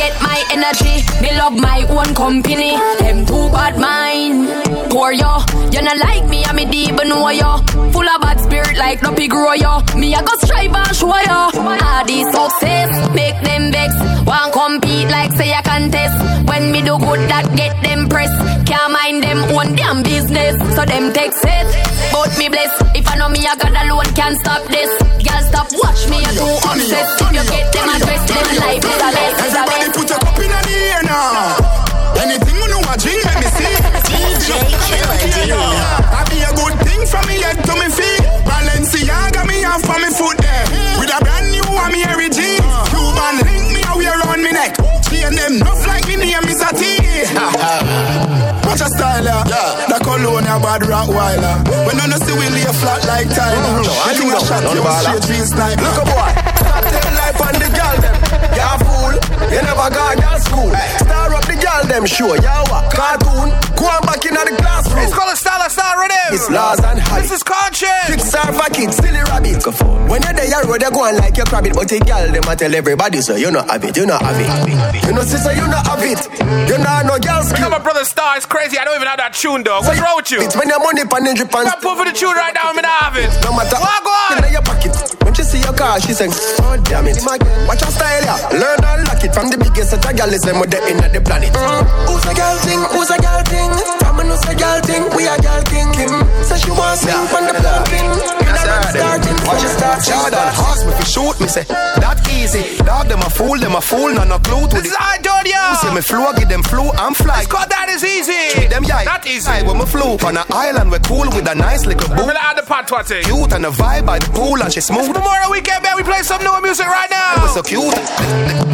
Get my energy. Me love my own company. Them too bad mind. Poor yo, you not like me, I me deep know yo. Full of bad spirit like no pig grow yo. Me I go strive and show yo. All these success make them vex. Want compete like say a contest. When me do good that get them press. Can't mind them own damn business. So them take it. But me bless. If I know me I got alone can't stop this. Girl stop watch me I too obsessed. If you get them address them life is a mess. Is a Everybody mess. put your cup in the air now. Anything you know, I drink, let me see. DJ Killer D. I be a good thing from me head to me feet. Balenciaga me off from me foot there. With a brand new one, me jeans. Cuban link me a wear around me neck. Chain them enough like me name is a T. Watch a style, uh. yeah. The cologne a bad rock whiler. When none see we lay flat like Tyler. I think I shot you straight real sniper. Look a boy. Cocktail life on the girl them. You a fool. You never got girl school. Star up the girl them show. You what? Cartoon. Go on back in the classroom. It's called a style of style rhythm. It's laws and height. This is conscience. Pixar for kids, silly rabbit. When you're there, road, you're going like your rabbit. But the girl, them a tell everybody, so you know have it, you know have it. You know, sister, you know have it. You know no girl You skill. know my brother Star is crazy. I don't even have that tune, dog. What's wrong with you? It's when your money pan in drip and I put for the tune right now. I'm in the office. no matter What go on? in your pocket. When she see your car, she sing, oh damn it. Watch your style, yeah. Learn and lock it from the biggest of the girl is them with the in the planet. Mm. Who's a girl thing? Who's a girl thing? From a a girl thing, we a girl king. Kim. So she wants sing from the pumping. Yes, sir. Starting Watch it start. Jordan ask me to shoot me say that easy. Dog them a fool, them a fool, none a clue to This the. is I ya. say me flow, give them flu, I'm fly. It's called that is easy. Treat them yeah, Not easy. I when me flew on an island, we cool with a nice little I'm boo. gonna add the patois thing. Cute and a vibe by the pool and she smooth. Memorial weekend, man. We play some new music right We now. so cute.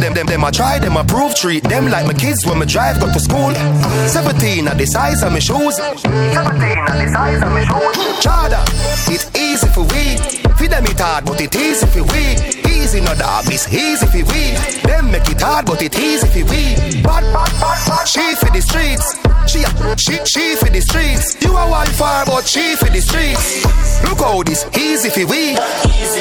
Them, them, them, I try, them approve, treat them like my kids when me drive, go to school. 17 at the size of my shoes. 17 at the size of my shoes. Chada, it's easy for we. Feed them it hard, but it easy for we. Easy no dog, it's easy for we. Them make it hard, but it easy for we. Bad, bad, bad, bad. She for the streets. She, she, she for the streets. You are wildfire, but she for the streets. Look how this easy for we.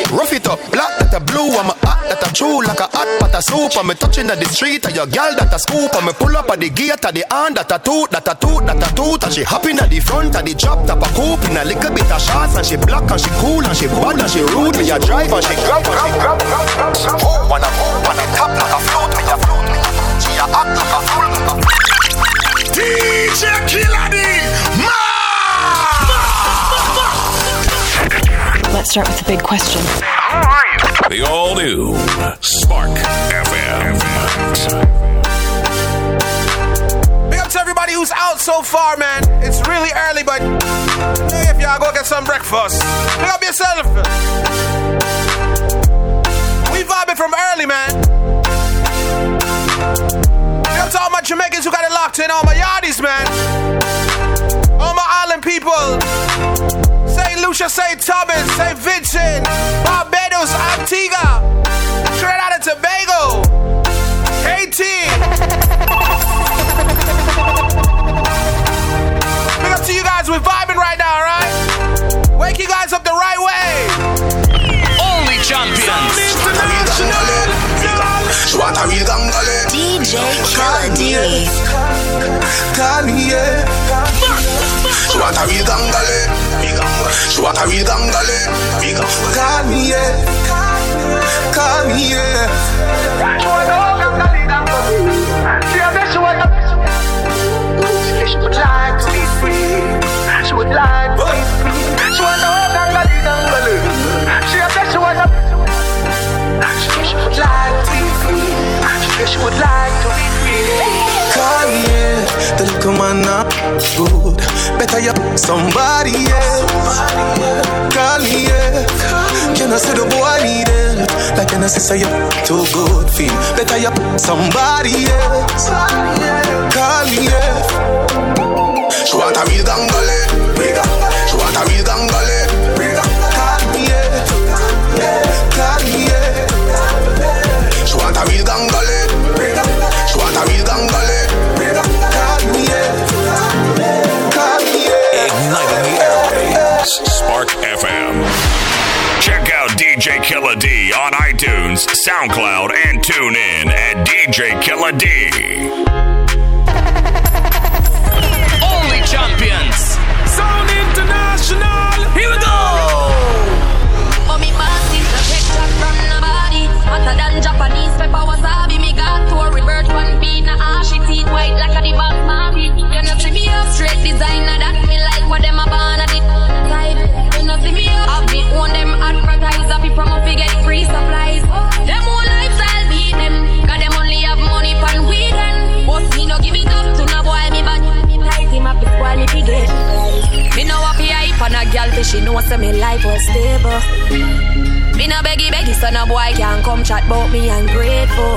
Rough it up, black that a blue, I'm a hot that a true like a hot pot of soup. I'm a touching at the street, and your girl that a scoop. I'm a pull up at the gate, at the hand that a toot, that a toot, that a toot. And she hopping at the front, at the drop top a coupe in a little bit of shots. And she black and she cool and she bad and she rude. Me a drive and she grab and she grab. Move and a move and a tap like a flute, me a flute. me. She a act like a fool. DJ Killer D. Let's start with the big question. The all new Spark FM. Big up to everybody who's out so far, man. It's really early, but if y'all go get some breakfast, pick up yourself. Vibing from early, man. Big to all my Jamaicans who got it locked in, all my yardies, man. All my island people. St. Lucia, St. Thomas, St. Vincent, Barbados, Antigua, Trinidad and Tobago, Haiti. Big up to you guys. We're vibing right now, alright? Wake you guys up the right way. Champions. DJ want a real real. Call me, yeah. She want a gangale, gangale. She a bitch, she want a She would like to be free. She would like to be free. guess you would like to be free. Kanye, the look of not good. Better you somebody else. Kanye, you know see the boy need it? Like an sister, you too good feel. Better you somebody else. Kanye, she want a real gangbale. Eh? She want a real gangbale. DJ Killa D on iTunes, SoundCloud, and tune in at DJ Killa D. hype on a fi she know say me life was stable. Me no beggy beggy so no boy can come chat about me ungrateful.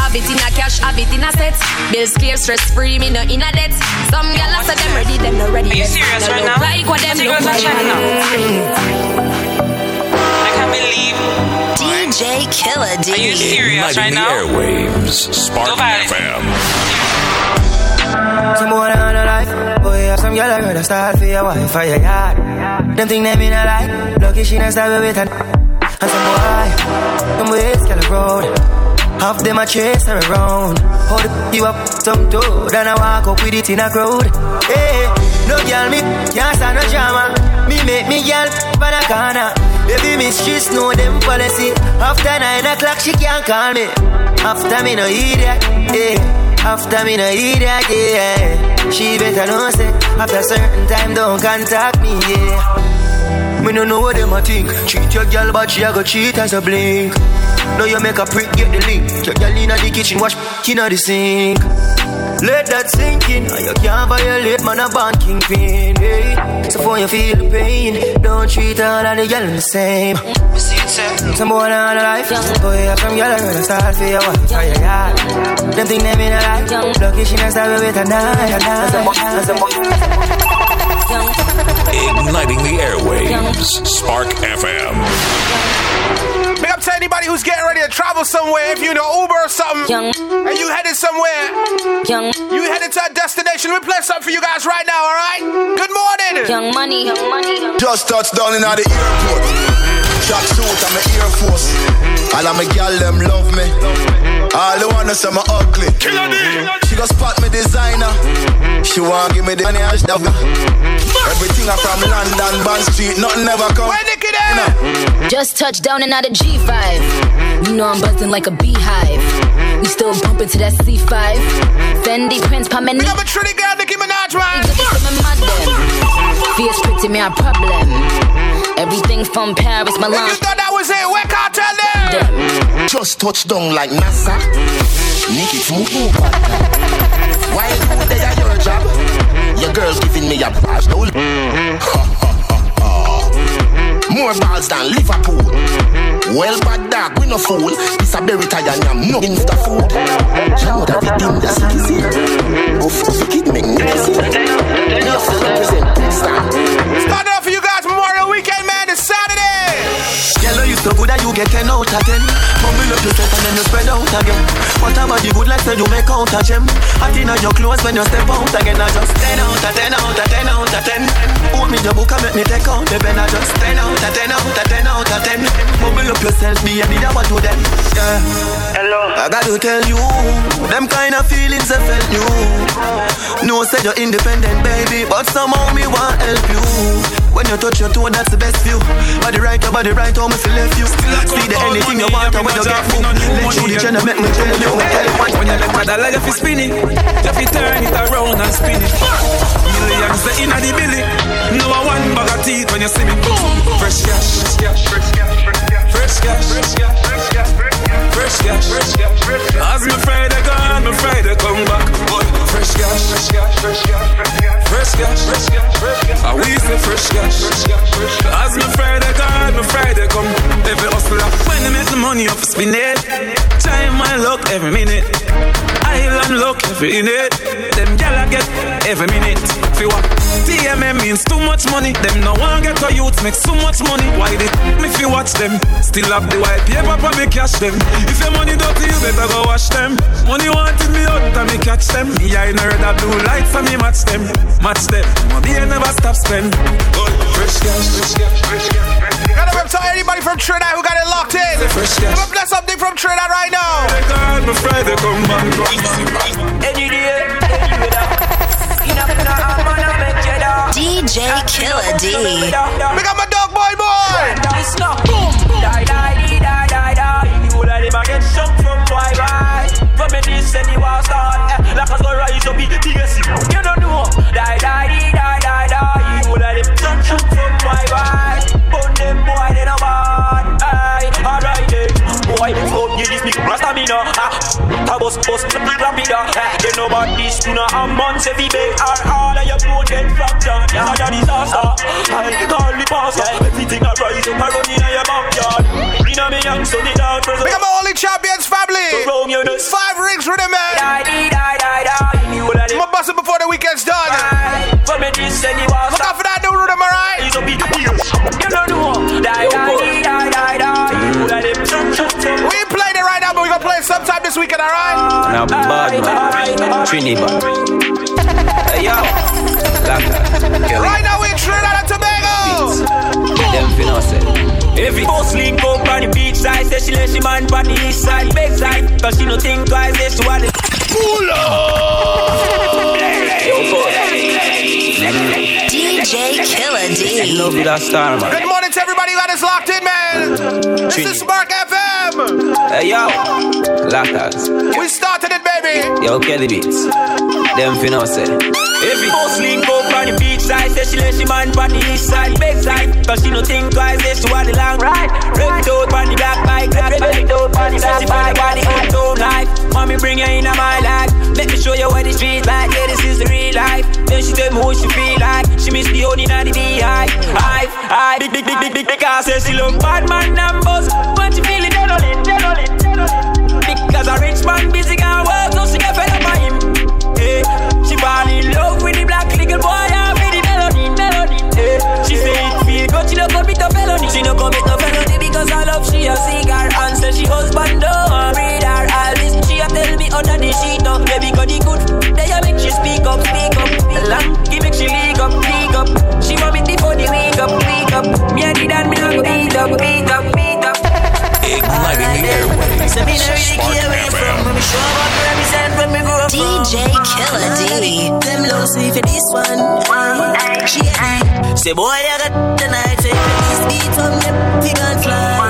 Have it in a cash, have it in a set. Bills clear, stress free, me no in a debt. Some gal I say them ready, them no ready. Are you serious right now? Like what them look like. I can't believe. DJ Killer D. Are you serious right the now? airwaves. Spark Go violent. FM. Some girl I rather start for your wife for your yard. Them think them in a lie, lucky she not start with an And some boy, them ways girl road. Half them a chase her around. Hold you up some toe, then I walk up with it in a crowd. Hey, no girl me can't stand no drama. Me make me girl for the corner. Baby mistress know them policy. After nine o'clock she can't call me. After me no idiot, yeah. After me no idiot, yeah. She better know say after certain time don't contact me, yeah. Me no know what them a think. Treat your girl, but she a go cheat as a blink. Now you make a prick, get the link. Your girl inna the kitchen, wash inna the sink. Let that sink in. And you can't violate, man, a band kingpin. Hey. So for you feel the pain, don't treat all of the girl the same. Some boy on a life, boy, up from girl, I'm gonna start for your wife, for your yard. Them think them in a life, lucky she not start with a night, a night. Igniting the airwaves. Spark FM. Big to anybody who's getting ready to travel somewhere. If you're in an Uber or something, and you headed somewhere, you headed to a destination. We play something for you guys right now. All right? Good morning. Young money, young money. Just touched down in the airport. Track suit and my Air Force. All of my gal them love me. All the wanna say me ugly. She go spot me designer. She want give me the money and stuff. Everything I from London, Bond Street, nothing ever come. Where Nicki there? Just touched down and out of G5. You know I'm buzzing like a beehive. We still bumping to that C5. Fendi Prince Pamela. Big up a Trinity girl, Nicki Minaj, man. Fierce pretty me a problem. Everything from Paris, Milan. You thought that was it? Where Kartel there? Just touched down like NASA. Nicki smooth Why you they are your job? Your girl's giving me a bash. No. More balls than Liverpool. Well, bad dog, we no fool. This a berry tie and I'm no in the food. You know that we in the city. Off, off, kid, make me see. Me have to represent big star. Starting off for you guys Saturday. Yellow, you so good that you get 10 out of 10. Bumble up yourself and then you spread out again. What about the good like say you make out a gem? Hot in your clothes when you step out again. I just 10 out of 10 out of 10 out of 10. Hold me your book and make me take out the pen. I just 10 out of 10 out of 10 out of 10. Bumble up yourself, baby, that what to them. Yeah. Hello. I got to tell you, them kind of feelings I felt you. No, said you're independent, baby, but somehow me want help you. When you touch your toe, that's the best view. Body right, your body right, how me feel left you. See the anything you want, when you get moved. Let you the channel, make me tell you. When you look at the light, you fi spin it. You fi turn it around and spin it. Millions the inna the billy. No one bag of teeth when you see me. Fresh cash, fresh cash, fresh cash, fresh cash, fresh cash, fresh cash. As me Friday gone, me Friday come back. Boy, fresh cash, fresh cash, fresh cash, fresh cash, fresh cash. I we say fresh cash. As my Friday God, my Friday come. Every hustler, when they make the money off, spin it. Time my luck every minute. Island luck every minute. Them gyal I get every minute. Fi what? TMM means too much money. Them no one get a youth make so much money. Why they me fi watch them? Still have the white paper for me cash them. If your money dirty, you better go wash them. Money wanted me out, and me catch them. Me I know that blue lights, and me match them, match them. Money I never stop spend. Good, Got a rep to anybody from Trinidad who got it locked in. Fresh cash. Give up something from Trinidad right now. God, my Friday come back. Any day, any day. DJ Killer D. Pick up my dog boy boy. It's not boom. Die, die, die, die, die, die. You all of them get shook from boy, boy. For me this and start. Like a sun rise up, it TSC. You don't know. Die, die, die, die, die, boy, boy. Burn them boy, they no bad. Aye, alright then. Boy, fuck you this big rasta me no. Ah, tabos, bus, rapida. Eh, they know about this. Know I'm on every big all of your boat get fractured. Yeah, that disaster. I call the pastor. Everything I rise up, I run in your backyard. You know me young, so the dog present. Up my only champions family. So wrong, you know. Five rings for the man. Die, die, die, die, die. All. I'ma before the weekend's done. Me and Look out for alright? Now bad man, Trinidad. Hey yo, Laka, Right now we in Trinidad and Tobago. them finna say. If it goes link up on the beach side, say she let she man on the east side, big side, cause she no think twice, say she want it. Pull DJ Killer D. Love with a star man. Good morning to everybody that is locked in, man. This is Spark FM. Hey yo, Lakas, We started it, baby. yo Kelly beats. Them finna say. If it goes link up on the beach side, say she let she man on the east side, big side, cause she no think twice, say she want the long ride. Red out on the black bike, red red out on the black bike, body in town life. Mommy bring her in my life, let me show you what the street like. Yeah, this is the real life. Then she tell me what she feel like. She miss the only in the beehive. I, I, big, big, big, big, big, big, because say she love bad man numbers, but she feel it, deadly, deadly, deadly. Because a rich man busy can work, so she get fed up by him. Hey, she fall in love with the black little boy and with the melody, melody. Hey, she say it feel good, she no commit a felony. She no commit a felony because I love she a cigar and say she husband don't read her all this. She a tell me under the sheet no, baby got the good. They a make she speak up, speak up. Long, give make she leak up, leak up. She want me before the week up, week up. Me a did and me a go beat up, beat up, beat up. Igniting the. Say me no really care where you from, when me show up, represent when me grow up. DJ Killer D. Them low see for this one. She ain't. Say boy, I got the night. Say for this beat on me, we gon' fly.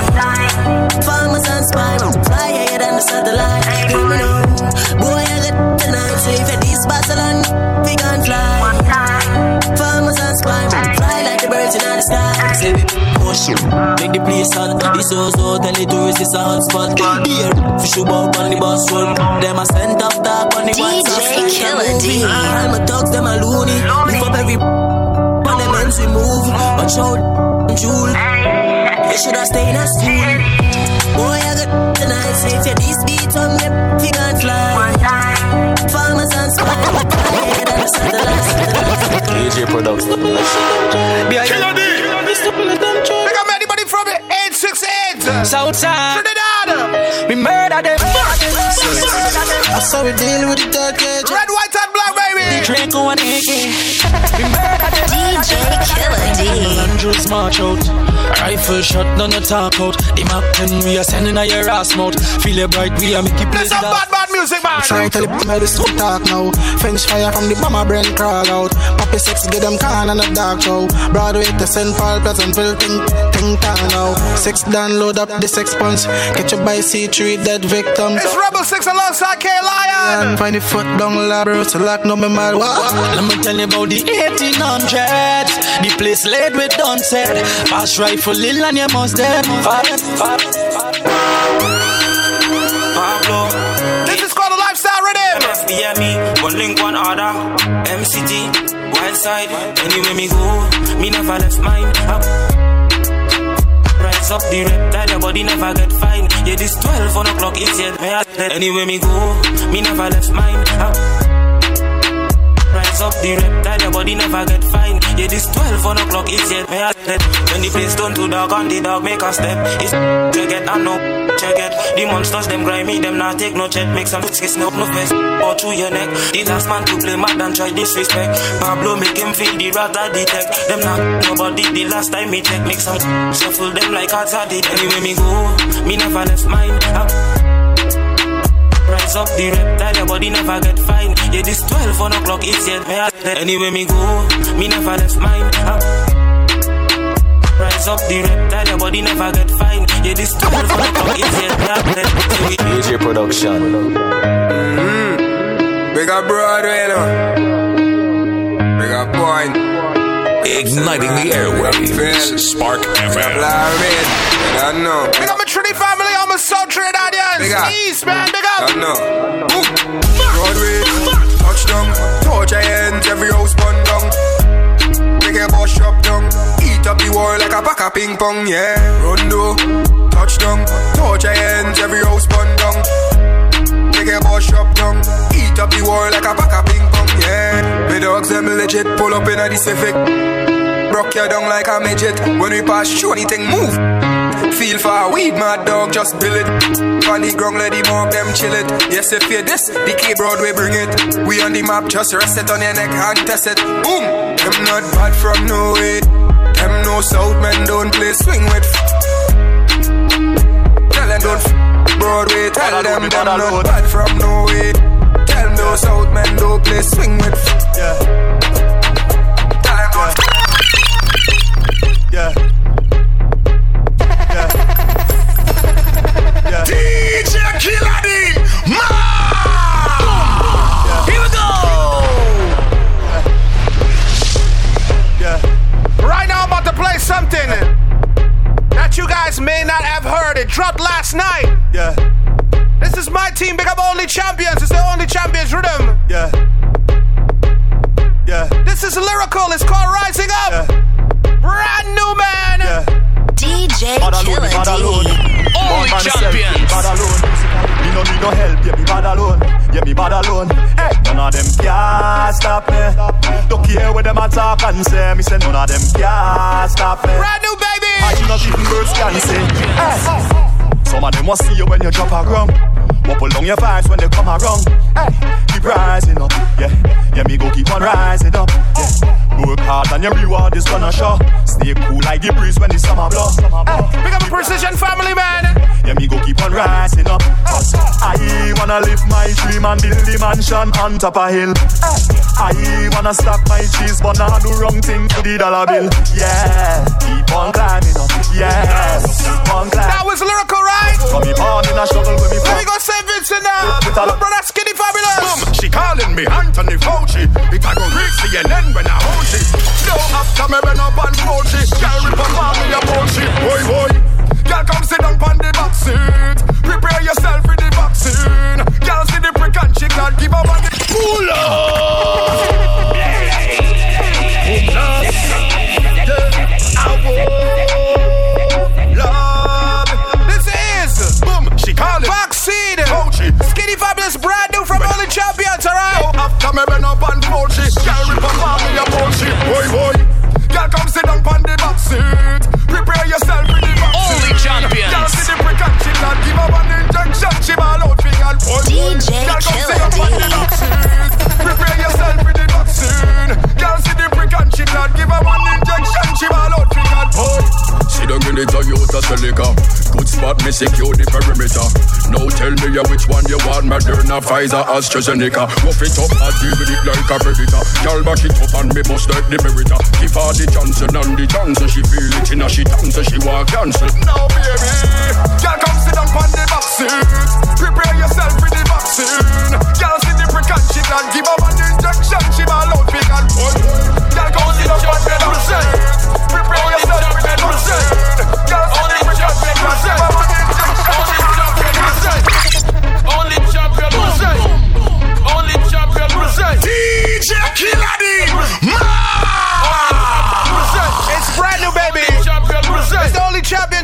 Farmers and spy, fly higher than the satellite. Now. Boy, I got the night. Say for this Barcelona, we gon' fly. Farmers and spy, fly like the birds in the sky. Say make the place hot. This so so tell the tourists it's a hot spot. Beer, fish about on the bus road. Them a sent up top on the DJ Killer D. All my dogs, them a loony. Lift up every on them ends we move. Watch out, jewel. You should have stayed in a school. Boy, I got the night safe. Yeah, this beat on me, we gon' fly. Farmers and spy. Higher than the satellite. DJ production. Killer D. Pick up anybody from it. 868. Southside. Trinidad. We murder them. That's how we deal with the dark age. Red, white, and black, baby. Drink one again. DJ Killer D. Andrews march out. Rifle shot, none of talk out. The Mac 10 we are sending a your ass mouth. Feel it bright, we are making Play place some bad, bad music, man. Try tell the me this to talk now. French fire from the bomber brain crawl out. Poppy sex get them can and a dark show. Broadway to St. Paul, Pleasantville, ting, ting, town now. Six download up the sex punch. Catch you by C3 dead victim. It's Rebel 6 alongside K Lion. And find the foot down labro to lock no me mal. What? Let me tell you about the 1800s. The place laid with done said. Pass rifle in and you must dead. Fire, fire, Pablo. This is called a lifestyle rhythm. MSB. One link, one order. MCT, wild side. Anywhere me go, me never left mine. Up. Rise up the reptile, your body never get fine. Yeah, this 12 on o'clock is yet. Anywhere me go, me never left mine. Up. Up the reptile, your body never get fine. Yeah, this 12 on o'clock is yet. When the place turn to dog and the dog make a step, it's check it and no check it. The monsters them grimy, them not take no check. Make some kiss no no face or through your neck. The last man to play mad and try disrespect. Pablo make him feel the wrath that detect. Them not nobody. The last time me check, make some shuffle them like cards I did. Anyway me go, me never left mine. Up. Up the reptile, your body never get fine. Yeah, this 12, 1 o'clock, it's yet me. Anyway, me go, me never left mine. I'm Rise up the reptile, your body never get fine. Yeah, this 12, 1 o'clock, it's yet me. AJ Production. Mm-hmm. Big up Broadway, no? Big up point. Igniting the airwaves. Spark FM. I know. Big up my Trinity up South Trinidadians. Big up. East, man, big up. No. Broadway, touchdown. Torture ends, every house burned down. Make a boss shop down. Eat up the world like a pack of ping pong, yeah. Rondo, touchdown. Torture ends, every house burned down. Make a boss shop down. Eat up the world like a pack of ping pong, yeah. My dogs, them legit, pull up in a Pacific. Rock your down like a midget. When we pass through anything, move. Feel for a weed, mad dog, just bill it. On the ground, let the mob them chill it. Yes, if you this, the K Broadway bring it. We on the map, just rest it on your neck and test it. Boom! Them not bad from no way. Them no South men don't play swing with. Tell them don't f- Broadway. Tell them them not bad from no way. Tell them no South men don't play swing with. Yeah. Tell them don't. Yeah. DJ Killer D, man. Here we go. Right now, I'm about to play something that you guys may not have heard. It dropped last night. Yeah. This is my team, Big Up Only Champions. It's the Only Champions rhythm. Yeah. Yeah. This is lyrical. It's called Rising Up. Brand new man. Yeah. DJ Bad Killer. D. Bad man self, Bad alone. Me no need no help, yeah, me bad alone. Yeah, me bad alone. Hey, none of them can stop me. Don't care what them a talk and say. Me say none of them can stop me. Brand new baby. I do not even birds can say. Hey. Some of them will see you when you drop a ground. Wobble down your vibes when they come around. Hey, keep rising up, yeah. Yeah, me go keep on rising up, yeah. Work hard and your reward is gonna show. Stay cool like the breeze when the summer blow. Hey, Big up a precision family, man. yeah, me go keep on rising up. I wanna live my dream and build the mansion on top of hill. I wanna stack my cheese, but not do wrong thing to the dollar bill. Yeah, keep on climbing up. Yeah, keep on climbing. That was lyrical, right? From me born in a struggle with me Let me go St. Vincent now. With My brother Skinny Fabulous. Boom, she calling me Anthony Fauci. If I go reach CNN when I hold it. No, after me run up and it. Girl, rip up on me approach it. Boy, boy. Girl, come sit down on the back seat. Prepare yourself for the vaccine. Girl, see the prick and she can't give up on the pull This me secure the perimeter Now tell me ya which one you want Moderna, Pfizer, AstraZeneca Rough it up, I deal with it like a predator Girl back it up and me bust like the Beretta Give her the Johnson and the Johnson She feel it in her, she dance she want cancel Now, baby, girl, come sit down on the seat. Prepare yourself for the vaccine. Girl, see the prick and give up an injection. She ball out big and point. Girl, come sit down on the seat. Prepare yourself for the vaccine. See only champion, man. Only champion, man. Only champion. DJ It's brand new, baby. It's the only champion.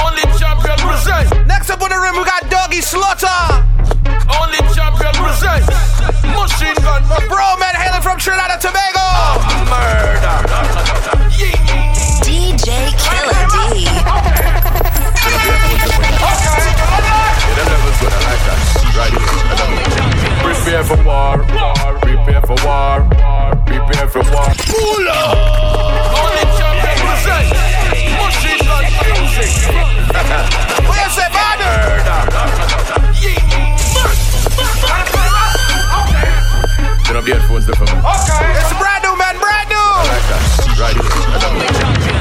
Only champion, Next up on the we got Doggy Slaughter. Only champion, man. Machine gun, bro, man, hailing from Trinidad to. Tobago. For war. Pull. Only champion present. Machine gun music. What you say. Turn up the headphones there for. Okay. It's brand new, man, brand new. I like that. Right here.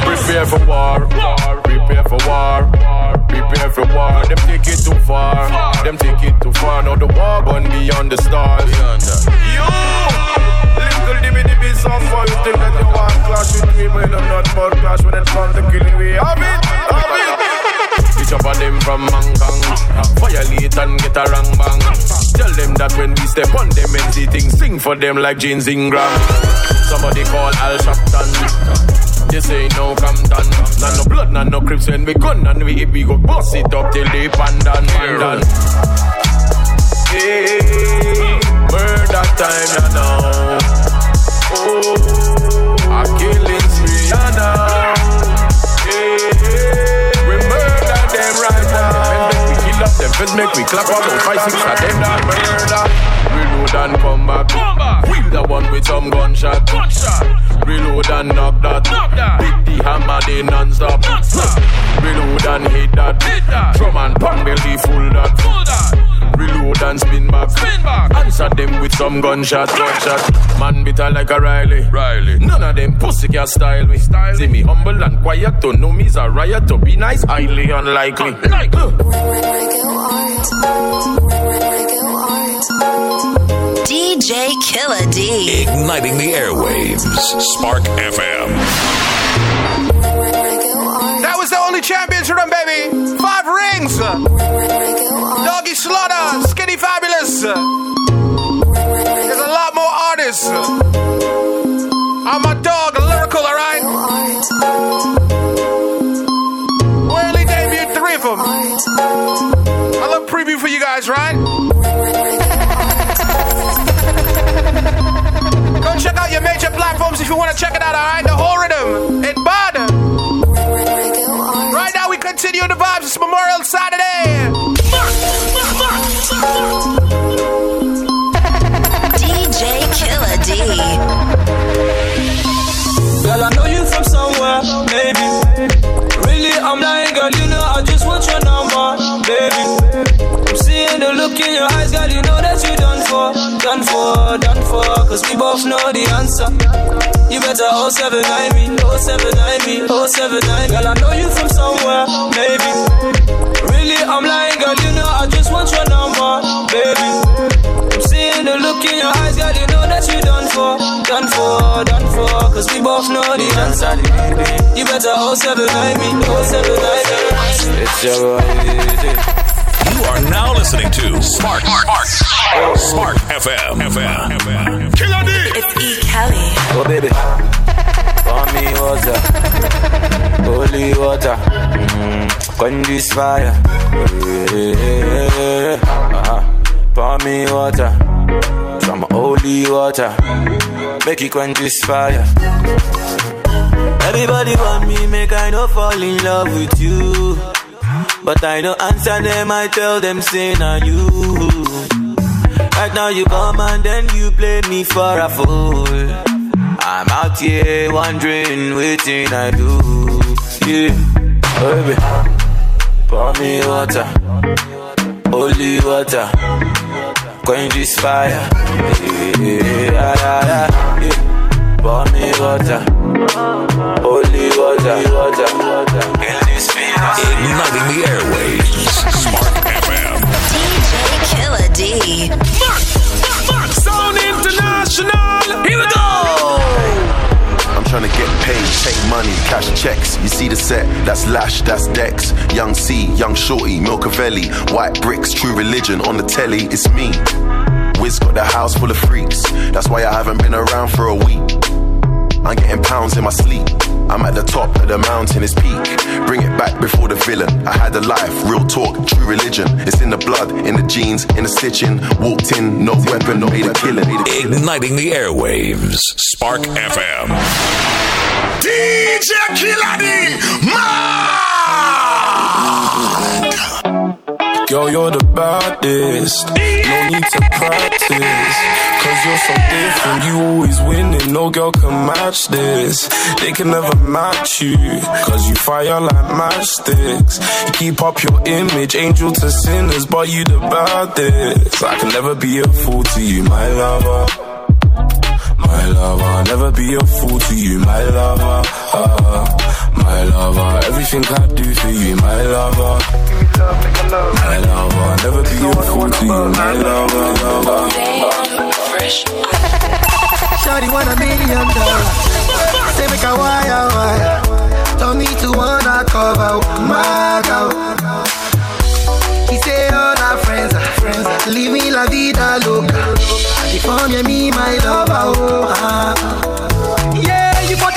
Prepare for war, war, prepare for war, war, prepare for war. Them take it too far, them take it too far. Now the war gone beyond the stars. Beyond that. You. Little dibby dibby think that you want clash with me, but not clash when it comes to killing me. Have it, have it. Of them from Mangang Violate and get a wrong bang. Tell them that when we step on them empty things Sing for them like James Ingram. Somebody call Al Sharpton. This ain't no Compton. None no blood, none no crips When we gun and we we go bust it up till they pandan pandan. Hey, murder time you know Killing spree know Hey, we murder them right now. Make we kill up them, first make we clap up five, six of them that murder. Reload and come back. Come back. Wheel the one with some gunshot. Gunshot. Reload and knock that. Knock that. Beat the hammer, they non-stop. Non-stop. Reload and hit that. Hit that. Drum and pan belly full that. Pull that. Reload and spin back. Spin back. Answer them with some gunshot, gunshot. Man bitter like a Riley. Riley. None of them pussy can style me. Style See me humble and quiet to know me's a riot to be nice, highly unlikely. Uh, like. DJ Killer D. Igniting the airwaves. Spark FM. That was the only champions for them, baby. Five rings. There's a lot more artists. I'm a dog, lyrical, alright? We only debuted three of them. A little preview for you guys, right? Go check out your major platforms if you want to check it out, alright? The whole look in your eyes, girl. You know that you done for, done for, done for. Cause we both know the answer. You better 079 me, 079 me, 079. Girl, I know you from somewhere, maybe. Really, I'm lying, girl. You know I just want your number, baby. I'm seeing the look in your eyes, girl. You know that you done for, done for, done for. Cause we both know the answer. You better 079 me, 079 me. It's your boy. You are now listening to Spark Spark Spark FM. FM. FM. Killer D. It's E. Kelly. Oh baby, pour me water, holy water, mm, quench this fire. Yeah, uh-huh. Pour me water, some holy water, make it quench this fire. Everybody want me, make I no fall in love with you. But I don't answer them, I tell them, say, now you. Right now you come and then you play me for a fool. I'm out here wondering, waiting I do. Yeah, oh, baby, pour me water, holy water, quench this fire. Yeah, yeah, yeah. Pour me water, holy water. Kill this. Igniting the airwaves, Spark FM. DJ Killer D. Fuck, fuck, fuck. Sound International. Here we go trying to get paid, take money, cash checks. You see the set, that's Lash, that's Dex. Young C, Young Shorty, Milcavelli, White Bricks, True Religion on the telly, it's me. Wiz got the house full of freaks, that's why I haven't been around for a week. I'm getting pounds in my sleep. I'm at the top of the mountain, it's peak. Bring it back before the villain. I had a life, real talk, true religion. It's in the blood, in the genes, in the stitching. Walked in, no weapon, no made a killing. Igniting the airwaves, Spark FM. DJ Killer D, Girl, you're the baddest. No need to practice. Cause you're so different, you always winning. No girl can match this. They can never match you. Cause you fire like matchsticks. You keep up your image, angel to sinners. But you the baddest. I can never be a fool to you, my lover. My lover, never be a fool to you, my lover. Uh -uh my lover. Everything I do for you, my lover. My lover, never be a fool to you, my lover, lover. Shawty want a million dollars. Say make a wire, wire. Don't need to wanna cover my girl. He say all our friends are friends. Leave me la vida loca. If only me, my lover, oh. Ah. Yeah, you put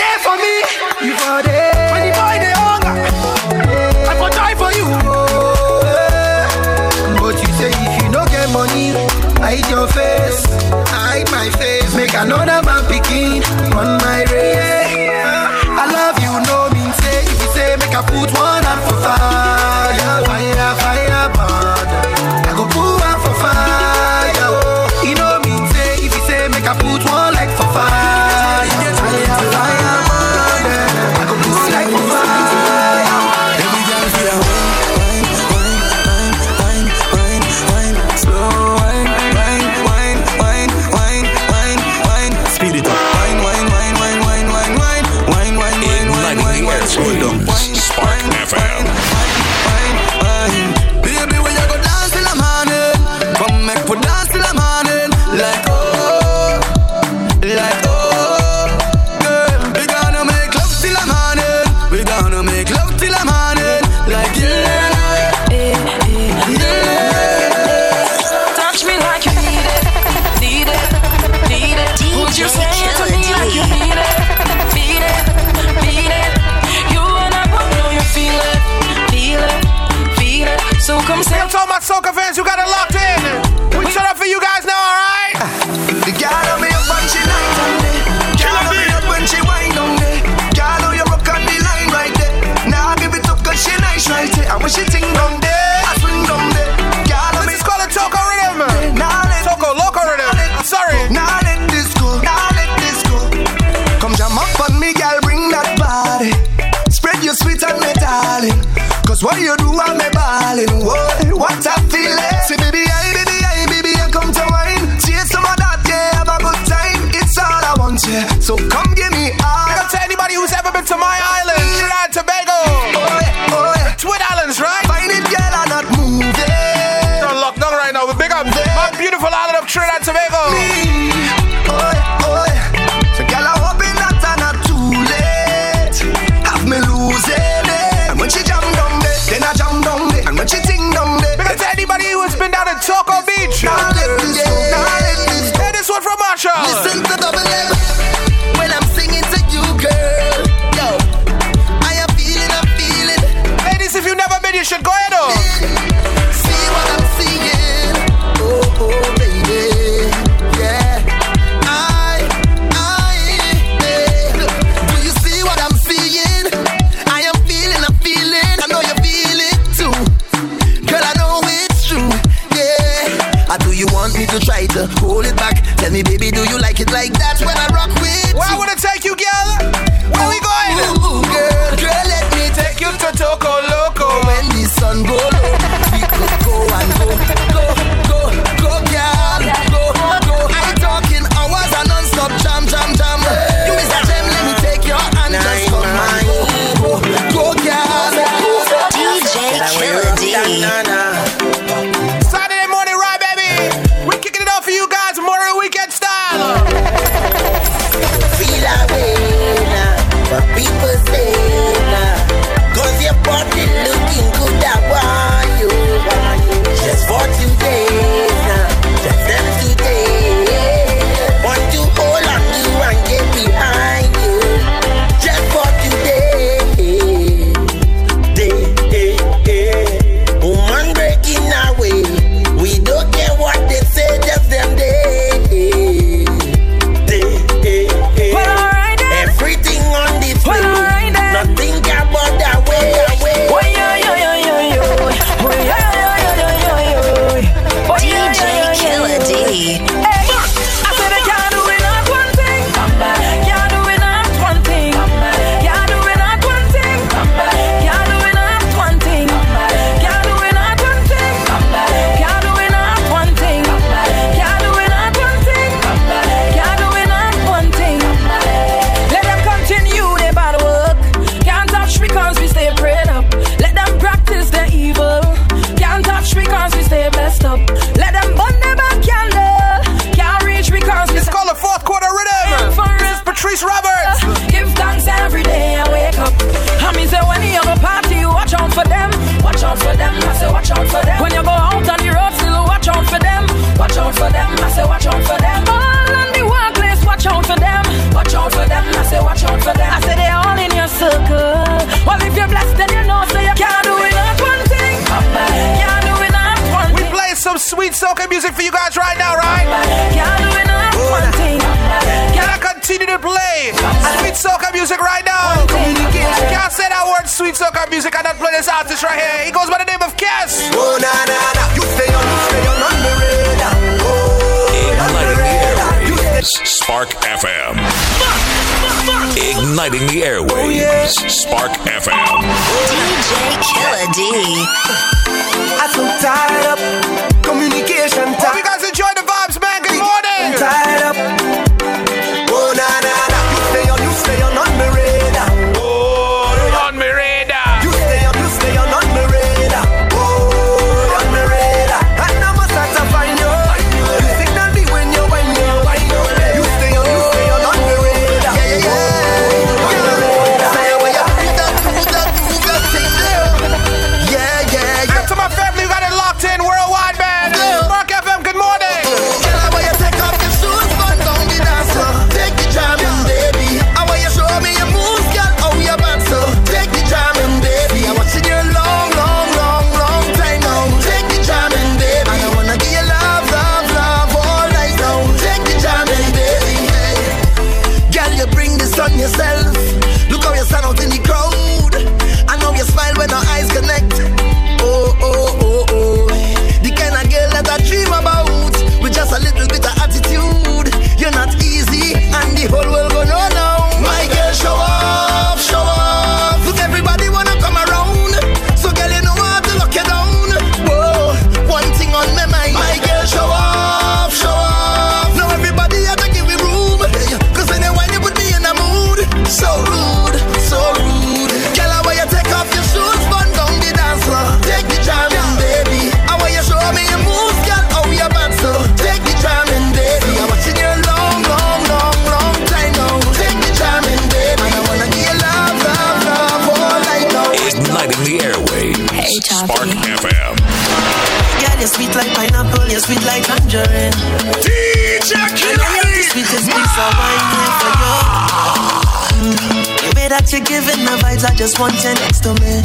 you're giving the vibes, I just want you next to me.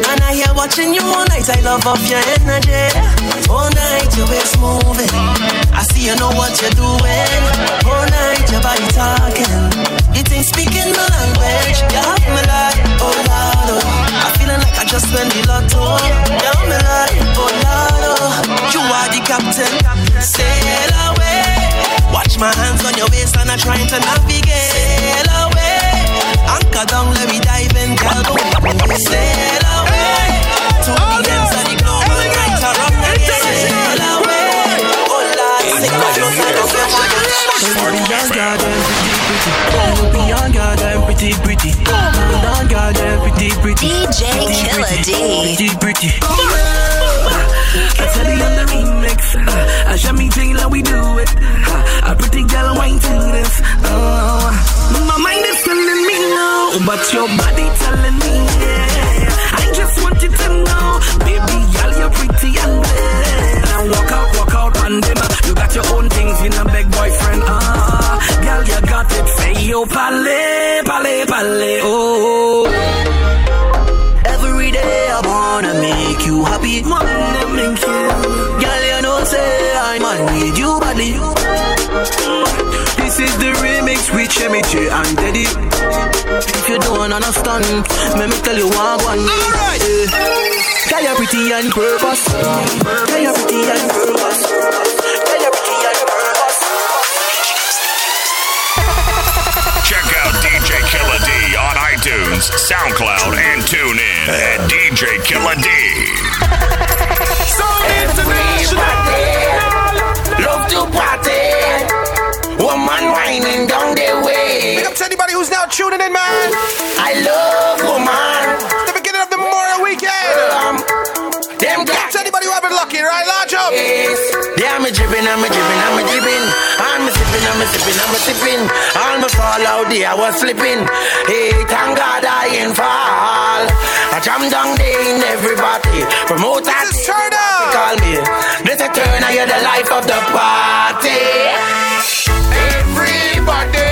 And I hear watching you all night, I love off your energy. All night, your waist moving. I see you know what you're doing. All night, your body talking. It ain't speaking my language. You have me like, oh Lord, oh. I'm feeling like I just went the lotto. You have me like, oh Lord, oh. You are the captain. Sail away. Watch my hands on your waist and I'm trying to navigate. Sail away. Anchor down, let me dive in, girl. Go. Sail away. To the ends of the globe and right around the. Sail away. Oh Lord, sing the close and don't get one. Beyond goddamn pretty, pretty. Beyond goddamn pretty, pretty. Beyond goddamn pretty, pretty. DJ Killer D. Pretty, pretty. I tell you on the remix. Uh, I show me Taylor, we do it. Uh, a pretty girl wine to this. Uh, my mind is telling me no, but your body telling me yeah. I just want you to know, baby girl, you're pretty and bad. Now walk out, walk out, then uh, you got your own things in a big boyfriend. Ah, girl, you got it. Say yo, pale, pale, pale, oh. Every day I wanna make you happy, wanna make you. Girl, you know say I man need you badly. This is the remix with Chemiche and Teddy. If you don't understand, let me tell you one one. Alright. Girl, you're pretty and purpose. Girl, you're pretty and purpose. Girl, you're pretty and purpose. Check out DJ Killer D on iTunes, SoundCloud, and tune in at DJ Killer D. So international, love to party. Woman whining down the way. Big up to anybody who's now tuning in, man. I love woman. Anybody who have been lucky, right? Large up. Yeah, I'm a dripping, I'm a dripping, I'm a dripping. I'm a sipping, I'm a sipping, I'm a sipping. All my fall out there, I was slipping. Hey, thank God I ain't fall. I jam down there in everybody. Promote that. This is turn up. Call me. This a turn, I hear the life of the party. Everybody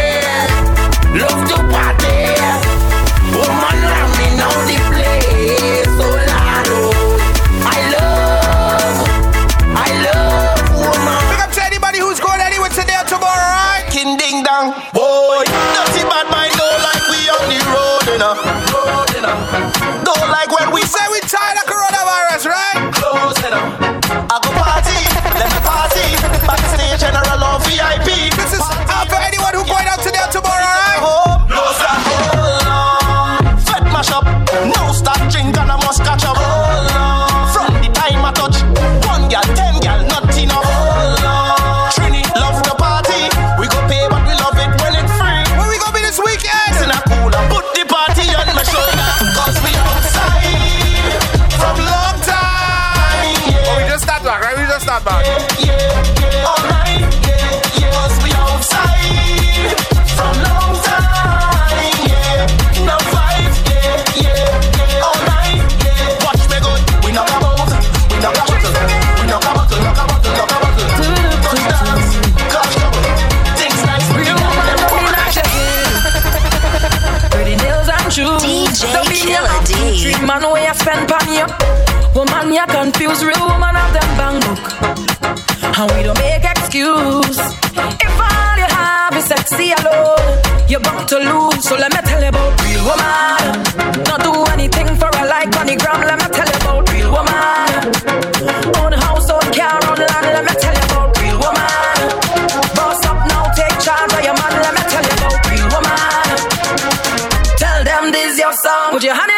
love to party. 하고 you. DJ so Killer D. treat man way I spend pan. Woman you confuse, real woman of them bang book. And we don't make excuse. If all you have is sexy alone, you're bound to lose. So let me tell you about real woman. Not do anything for a like on the gram. Let me tell you about real woman. Oh, Und Johannes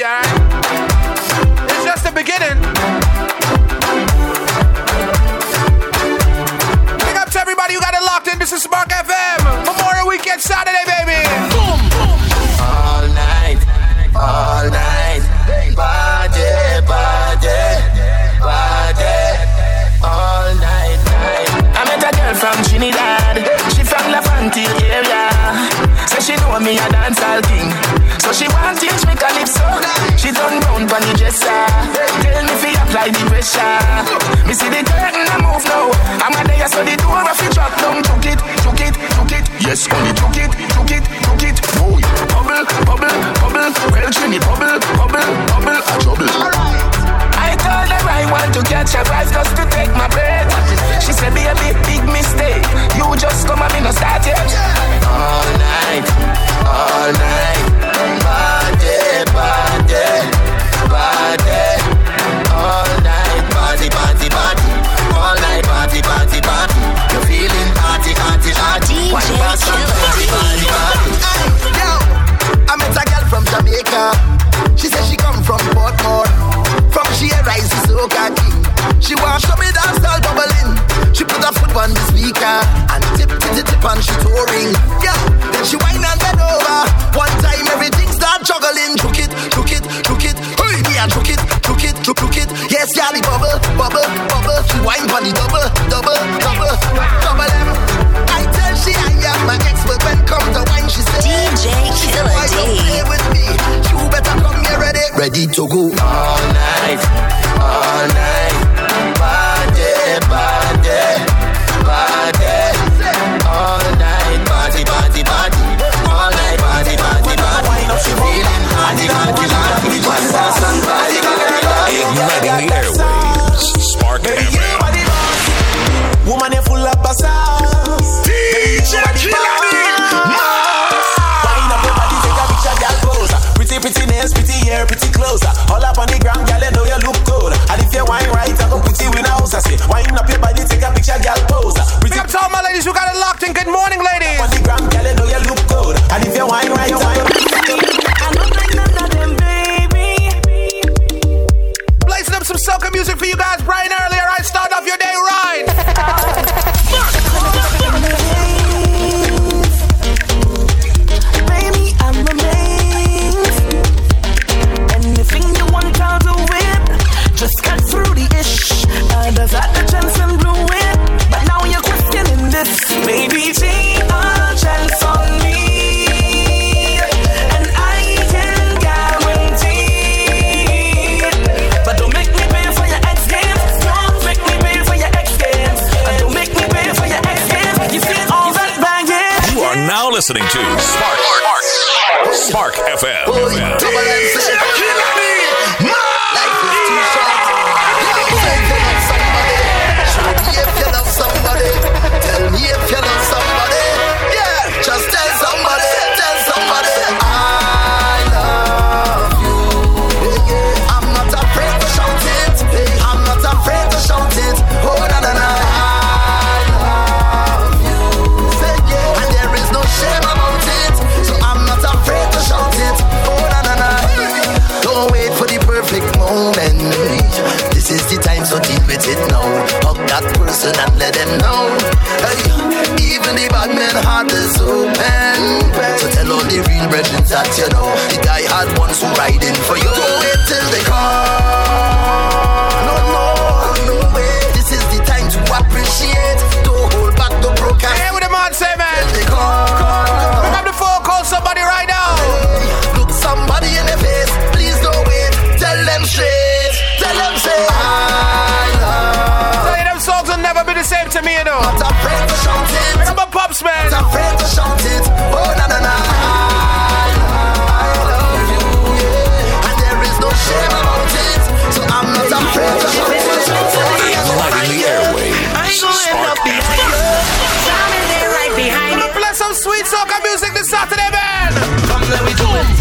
yeah. dresser. Tell me if you apply the pressure. Me see the the same to me, you know. Not afraid to shout it. I'm a pops man. Not afraid to shout it. Oh na na na. I love you, yeah. And there is no shame about it. So I'm not afraid to shout it. some sweet soca music this Saturday, man. Come let me do it.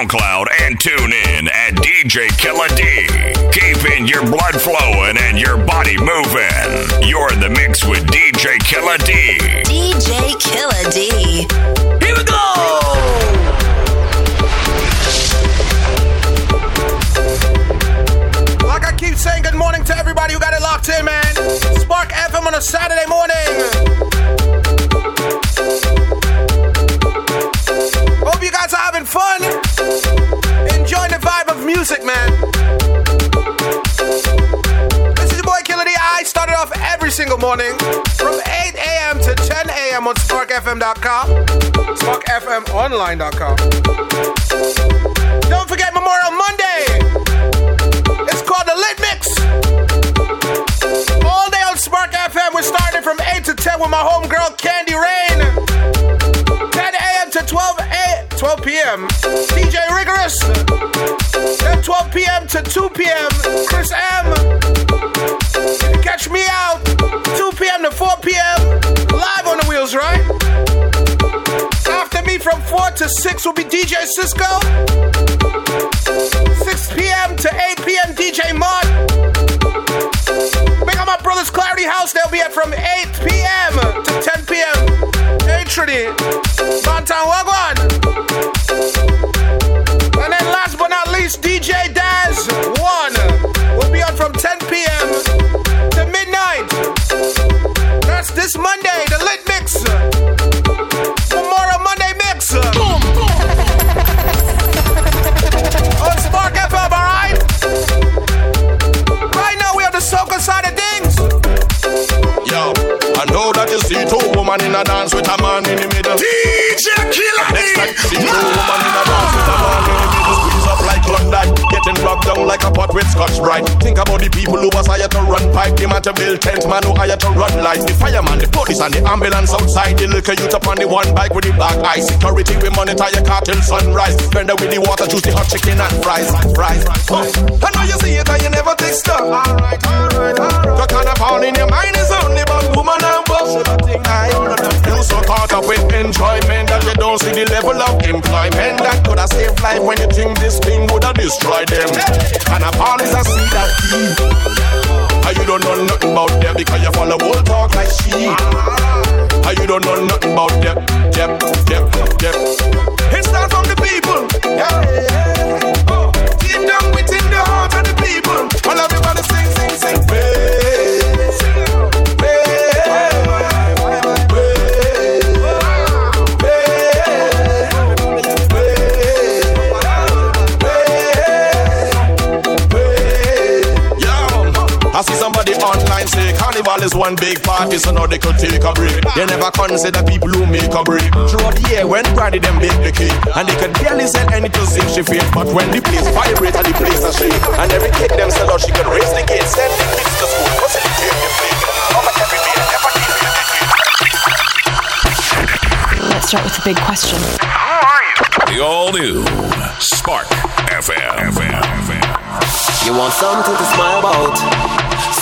SoundCloud, and tune in at DJ Killer D. Keeping your blood flowing and your body moving. You're in the mix with DJ Killer D. DJ Killer D. Here we go! Like I keep saying, good morning to everybody who got it locked in, man. Spark FM on a Saturday morning. Morning from 8 a.m. to 10 a.m. on SparkFM.com, SparkFMOnline.com. Don't forget Memorial Monday. It's called the Lit Mix. All day on Spark FM. We're starting from 8 to 10 with my homegirl Candy Rain. 10 a.m. to 12 a.m. 12 p.m. DJ Rigorous. Then 12 p.m. to 2 p.m. Chris M. 6 will be DJ Cisco. 6 p.m. to 8 p.m. DJ Mod. Big up my brother's Clarity House. They'll be at from 8 p.m. to 10 p.m. Hey Trinity, Bantan with Scotch Brite. Think about the people who was hired to run pipe, the man to build tent, man who hired to run lights. The fireman, the police, and the ambulance outside. The liquor youth up on the one bike with the black eye. Security, we monitor your car till sunrise. Vendor with the water, juice the hot chicken and fries. Fries. Oh, I know you see it and you never take stock. Alright, alright, alright. The all in your mind is only about woman and bullshit. You so caught up with enjoyment that you don't see the level of employment that could have saved life when you think this thing would have destroyed them. And a is a seed that deep. And you don't know nothing about them because you follow old talk like sheep. And you don't know nothing about them. Them, them, them. It starts from the people. Yeah, one big party, so now they could take a break. They never consider people who make a break. Throughout the year, when Granny them bake the cake, and they can barely sell any to sing she fake. But when the place vibrate and the place a shake, and every kid them sell out, she can raise the gate, send the kids to school, facilitate the play. Cover every day, never leave you Let's start with the big question. The all new Spark FM. You want something to smile about?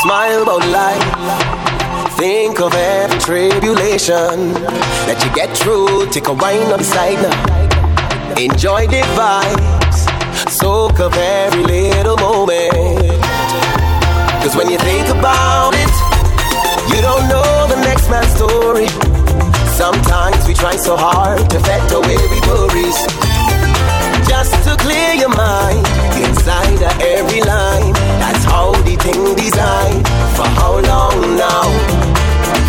Smile about life. Think of every tribulation that you get through. Take a wine up beside now. Enjoy the vibes. Soak up every little moment. Cause when you think about it, you don't know the next man's story. Sometimes we try so hard to fet away we worries. Just to clear your mind inside of every line. That's how the thing designed. For how long now?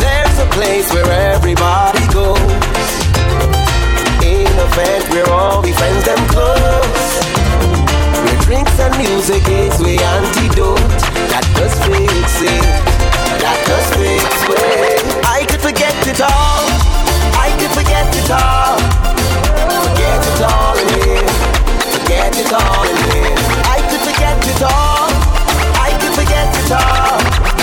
There's a place where everybody goes. In a fete where all the friends them close. Where drinks and music is the antidote. That does fix it. That does fix it. I could forget it all. I could forget it all. Forget it all. Forget it all. I could forget it all. I could forget it all.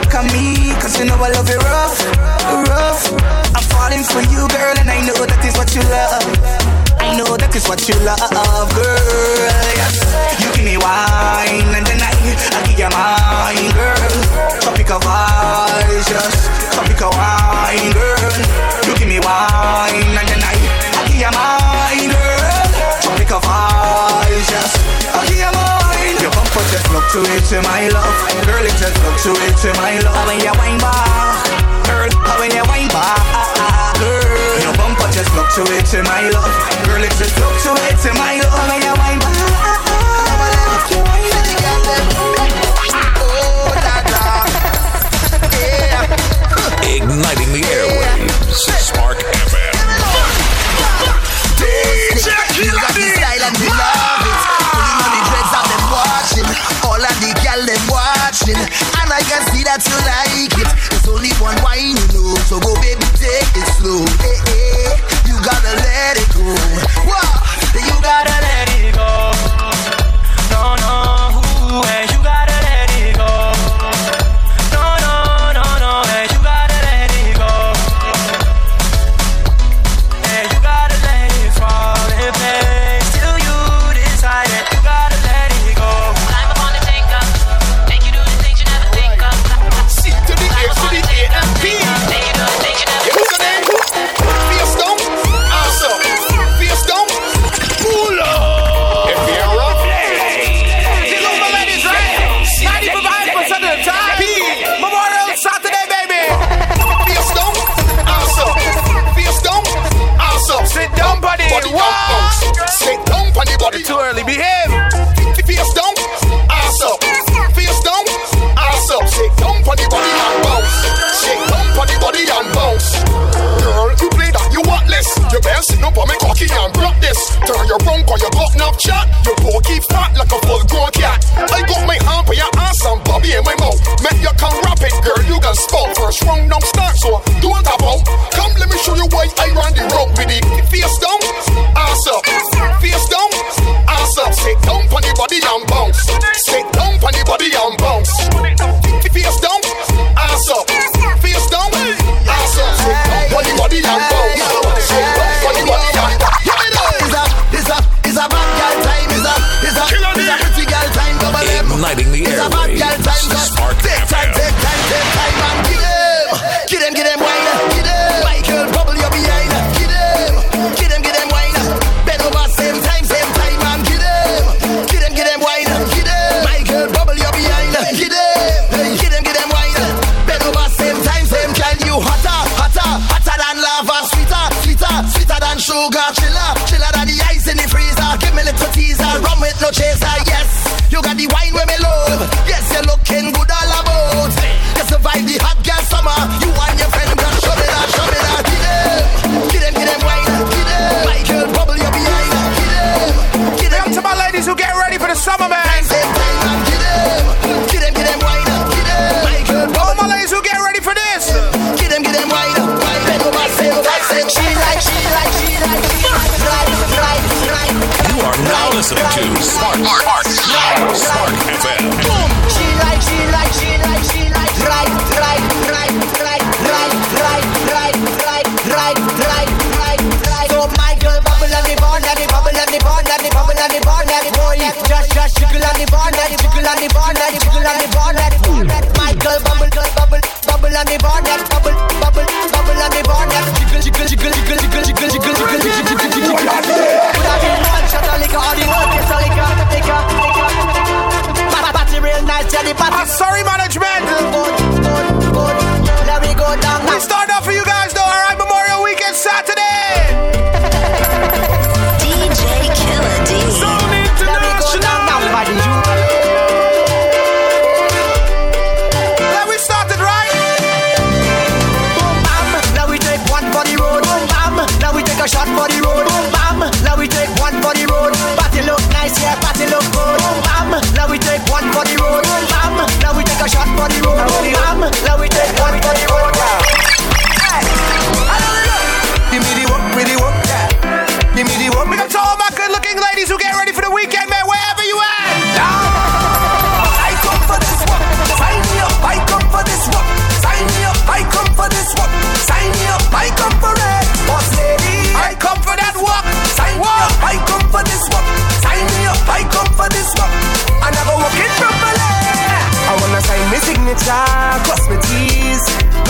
back on me, cause you know I love it rough, rough. I'm falling for you, girl, and I know that is what you love. I know that is what you love, girl. Yes. You give me wine and then I, I give you mine, girl. Topic of eyes, just topic of wine, girl. You give me wine and then I, I give you mine, girl. Topic of eyes, just fluctuate to my love. Girl, it just fluctuate to my love. How when you wine back, girl, How when you wine back, girl, your bumper just fluctuate to my love. Girl, it just fluctuate to my love. How when you wine back. Igniting the airwaves watching, and I can see that you like it. It's only one wine, you know, so go, baby, take it slow. Hey, hey, you gotta let it go. Whoa. Turn your rump call your butt up chat. Your porky fat like a full grown cat. I got my hand for your ass and Bobby in my mouth. Make you come rap it, girl, you can spout. First round, don't start, so don't tap out. Come, let me show you why I ran the rope with the face down.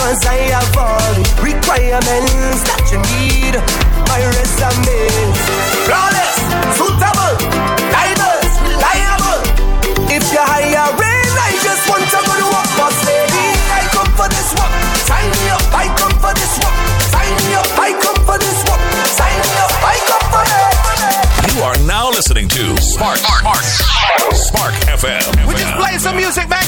Cause I have all the requirements that you need. My resume. Flawless, suitable, diverse, reliable. If you're hiring, I just want to go to work, boss lady. I come for this work. Sign me up, I come for this work. Sign me up, I come for this work. Sign me up, I come for it. You are now listening to Spark Spark Spark FM. We just playing some music, man.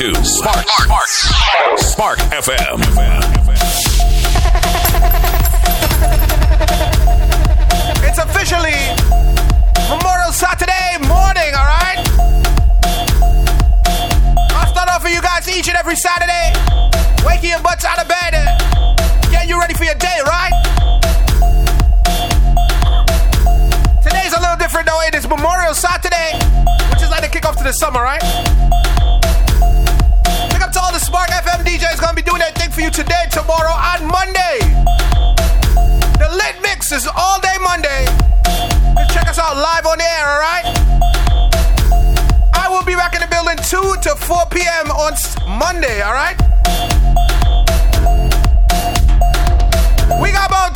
To Spark Spark Spark FM. It's officially Memorial Saturday morning, alright? I'll start off for you guys each and every Saturday. Waking your butts out of bed. Getting you ready for your day, right? Today's a little different though. It is Memorial Saturday, which is like the kickoff to the summer, right? All the Spark FM DJs gonna be doing their thing for you today, tomorrow, and Monday. The lit mix is all day Monday. Check us out live on the air, alright? I will be back in the building 2 to 4 p.m. on Monday, alright? We got about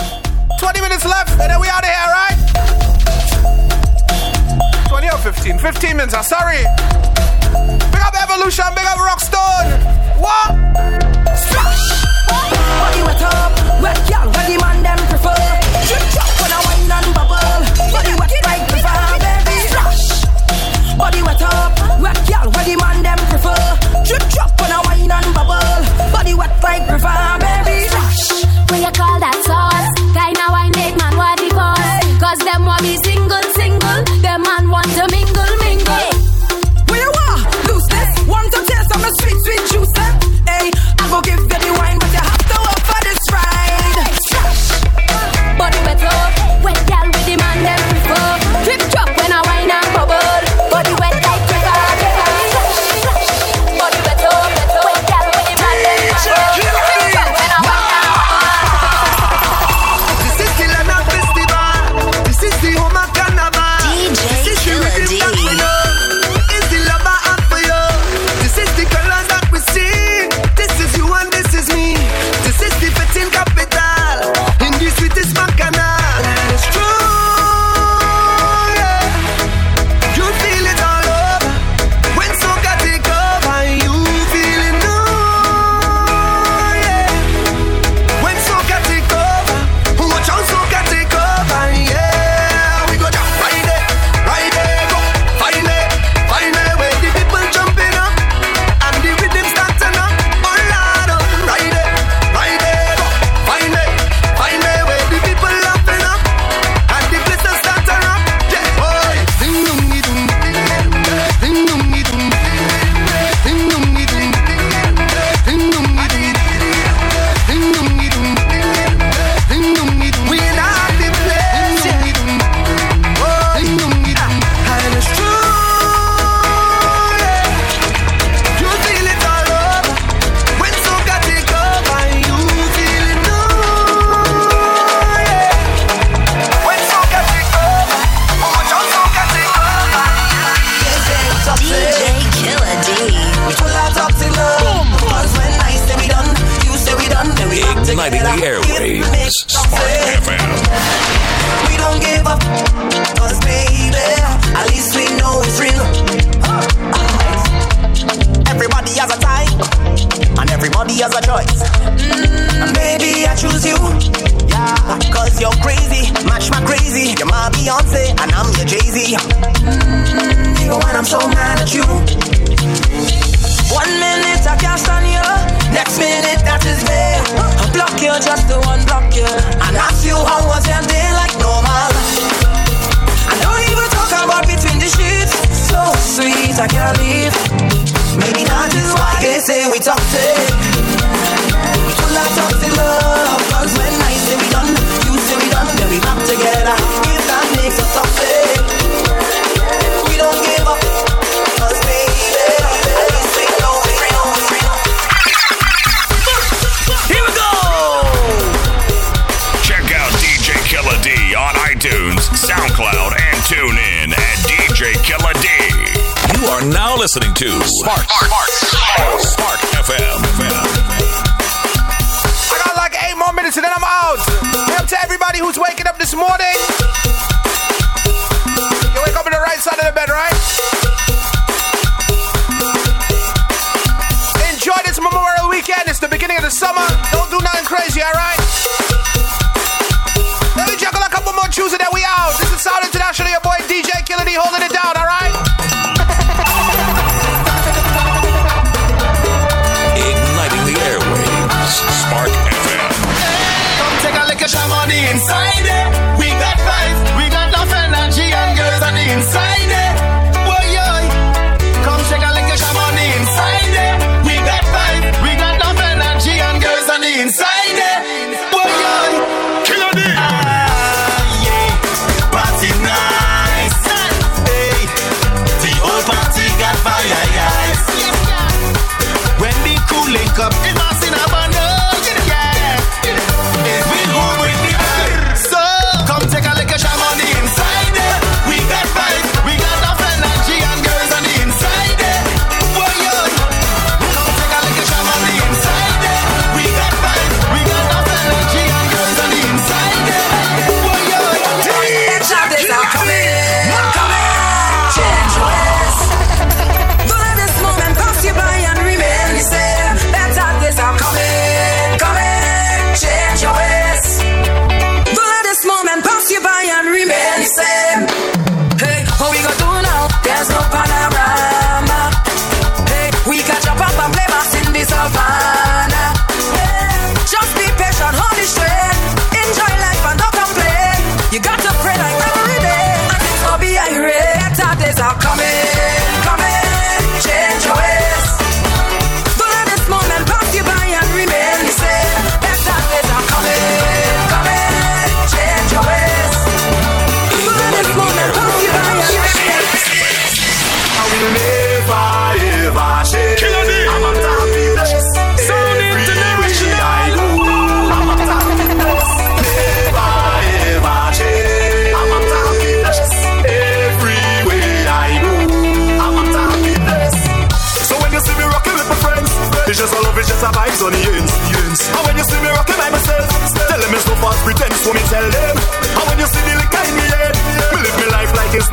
20 minutes left, and then we out of here, alright? 20 or 15? 15 minutes, I'm sorry. Big up Evolution, big up Rockstone. What? Body wet up, wet girl, where the man them prefer. Drip drop when I wine and bubble. Body wet like the fire, baby. Splash. Body wet up, wet girl, where the man them prefer. Drip drop when I wine and bubble. Body wet like the fire, baby. Splash. What you call that sauce? Kinda wine make man what cause. Cause them want me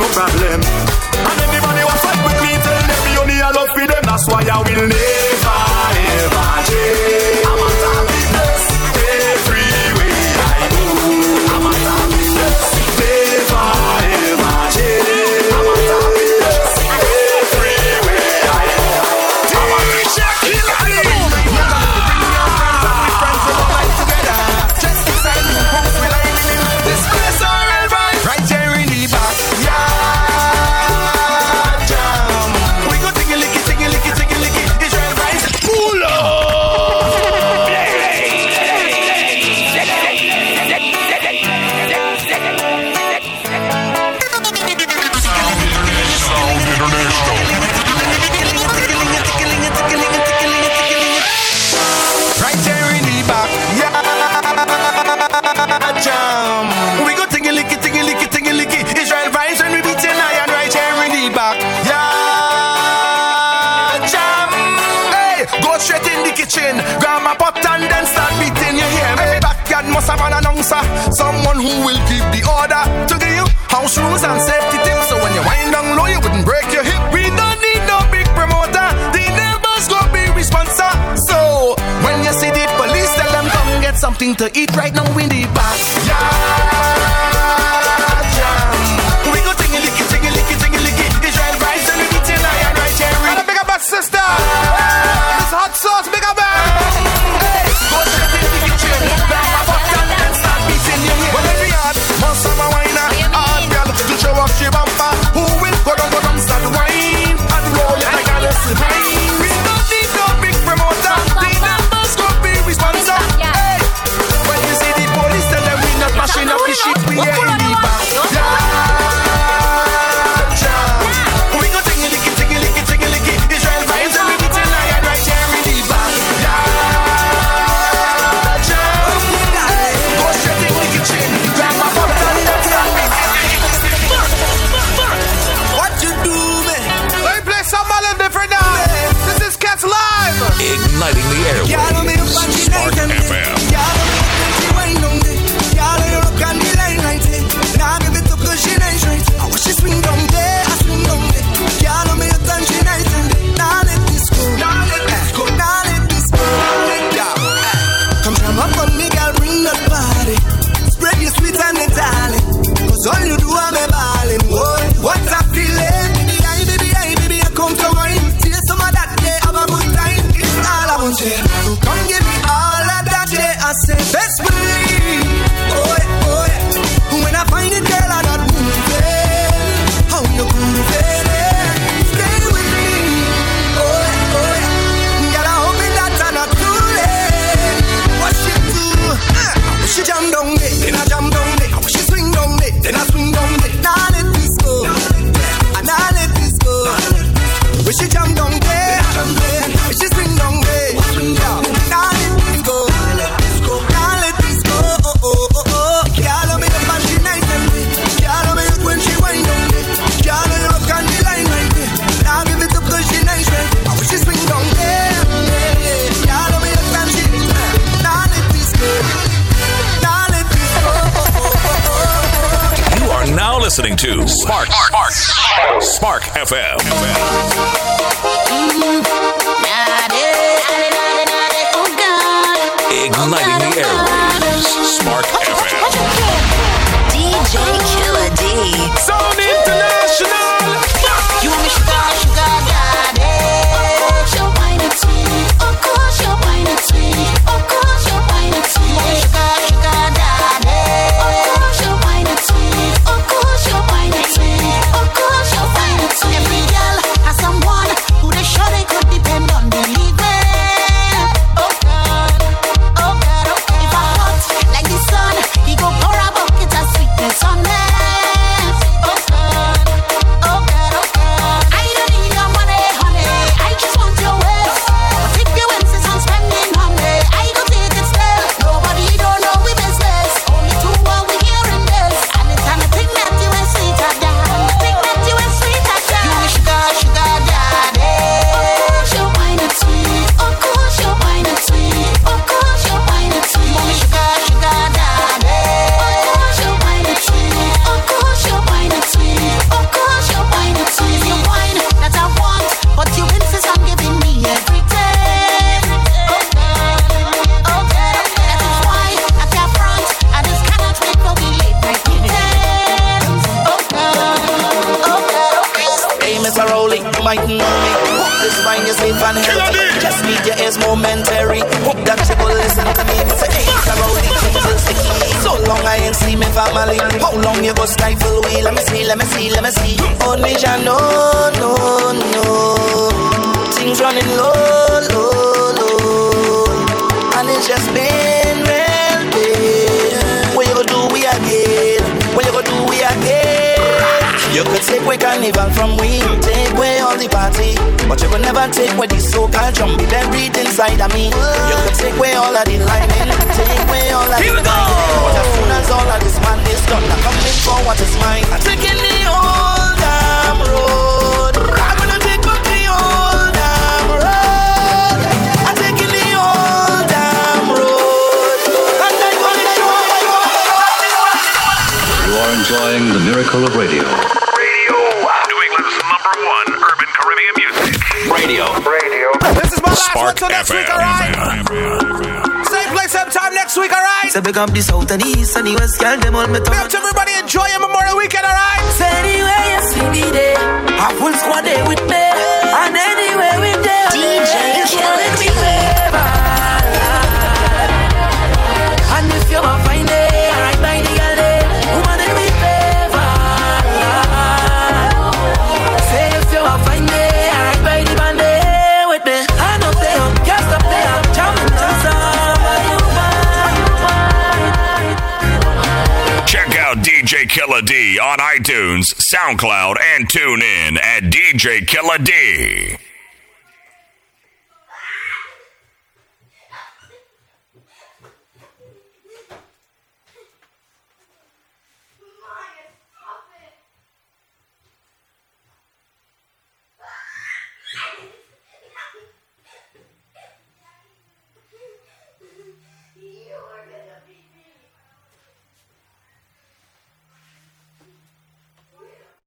no problem. And anybody who fight with me, tell them you need a love for them. That's why I will name. Spark. Spark FM. Igniting the airwaves. Spark FM. DJ Killer D. Zone International. You want me sugar, sugar? never take so-called buried inside of me. You could take away all of the lining, take away all of Here the lining. But as soon as all of this man is done, I'm coming for what is mine. I'm taking the old damn road. I'm gonna take the old damn road. I'm taking the old damn road. I'm it, I. You are enjoying the miracle of radio. Radio. Radio. This is my Spark last one till next FM. week, alright? Same place, same time next week, alright? So big up the south and east and the west, girl, them all me talk. Big up to everybody, enjoy your Memorial Weekend, alright? So anyway, yes, we need it. Half full squad there with me. SoundCloud, and tune in at DJ Killer D.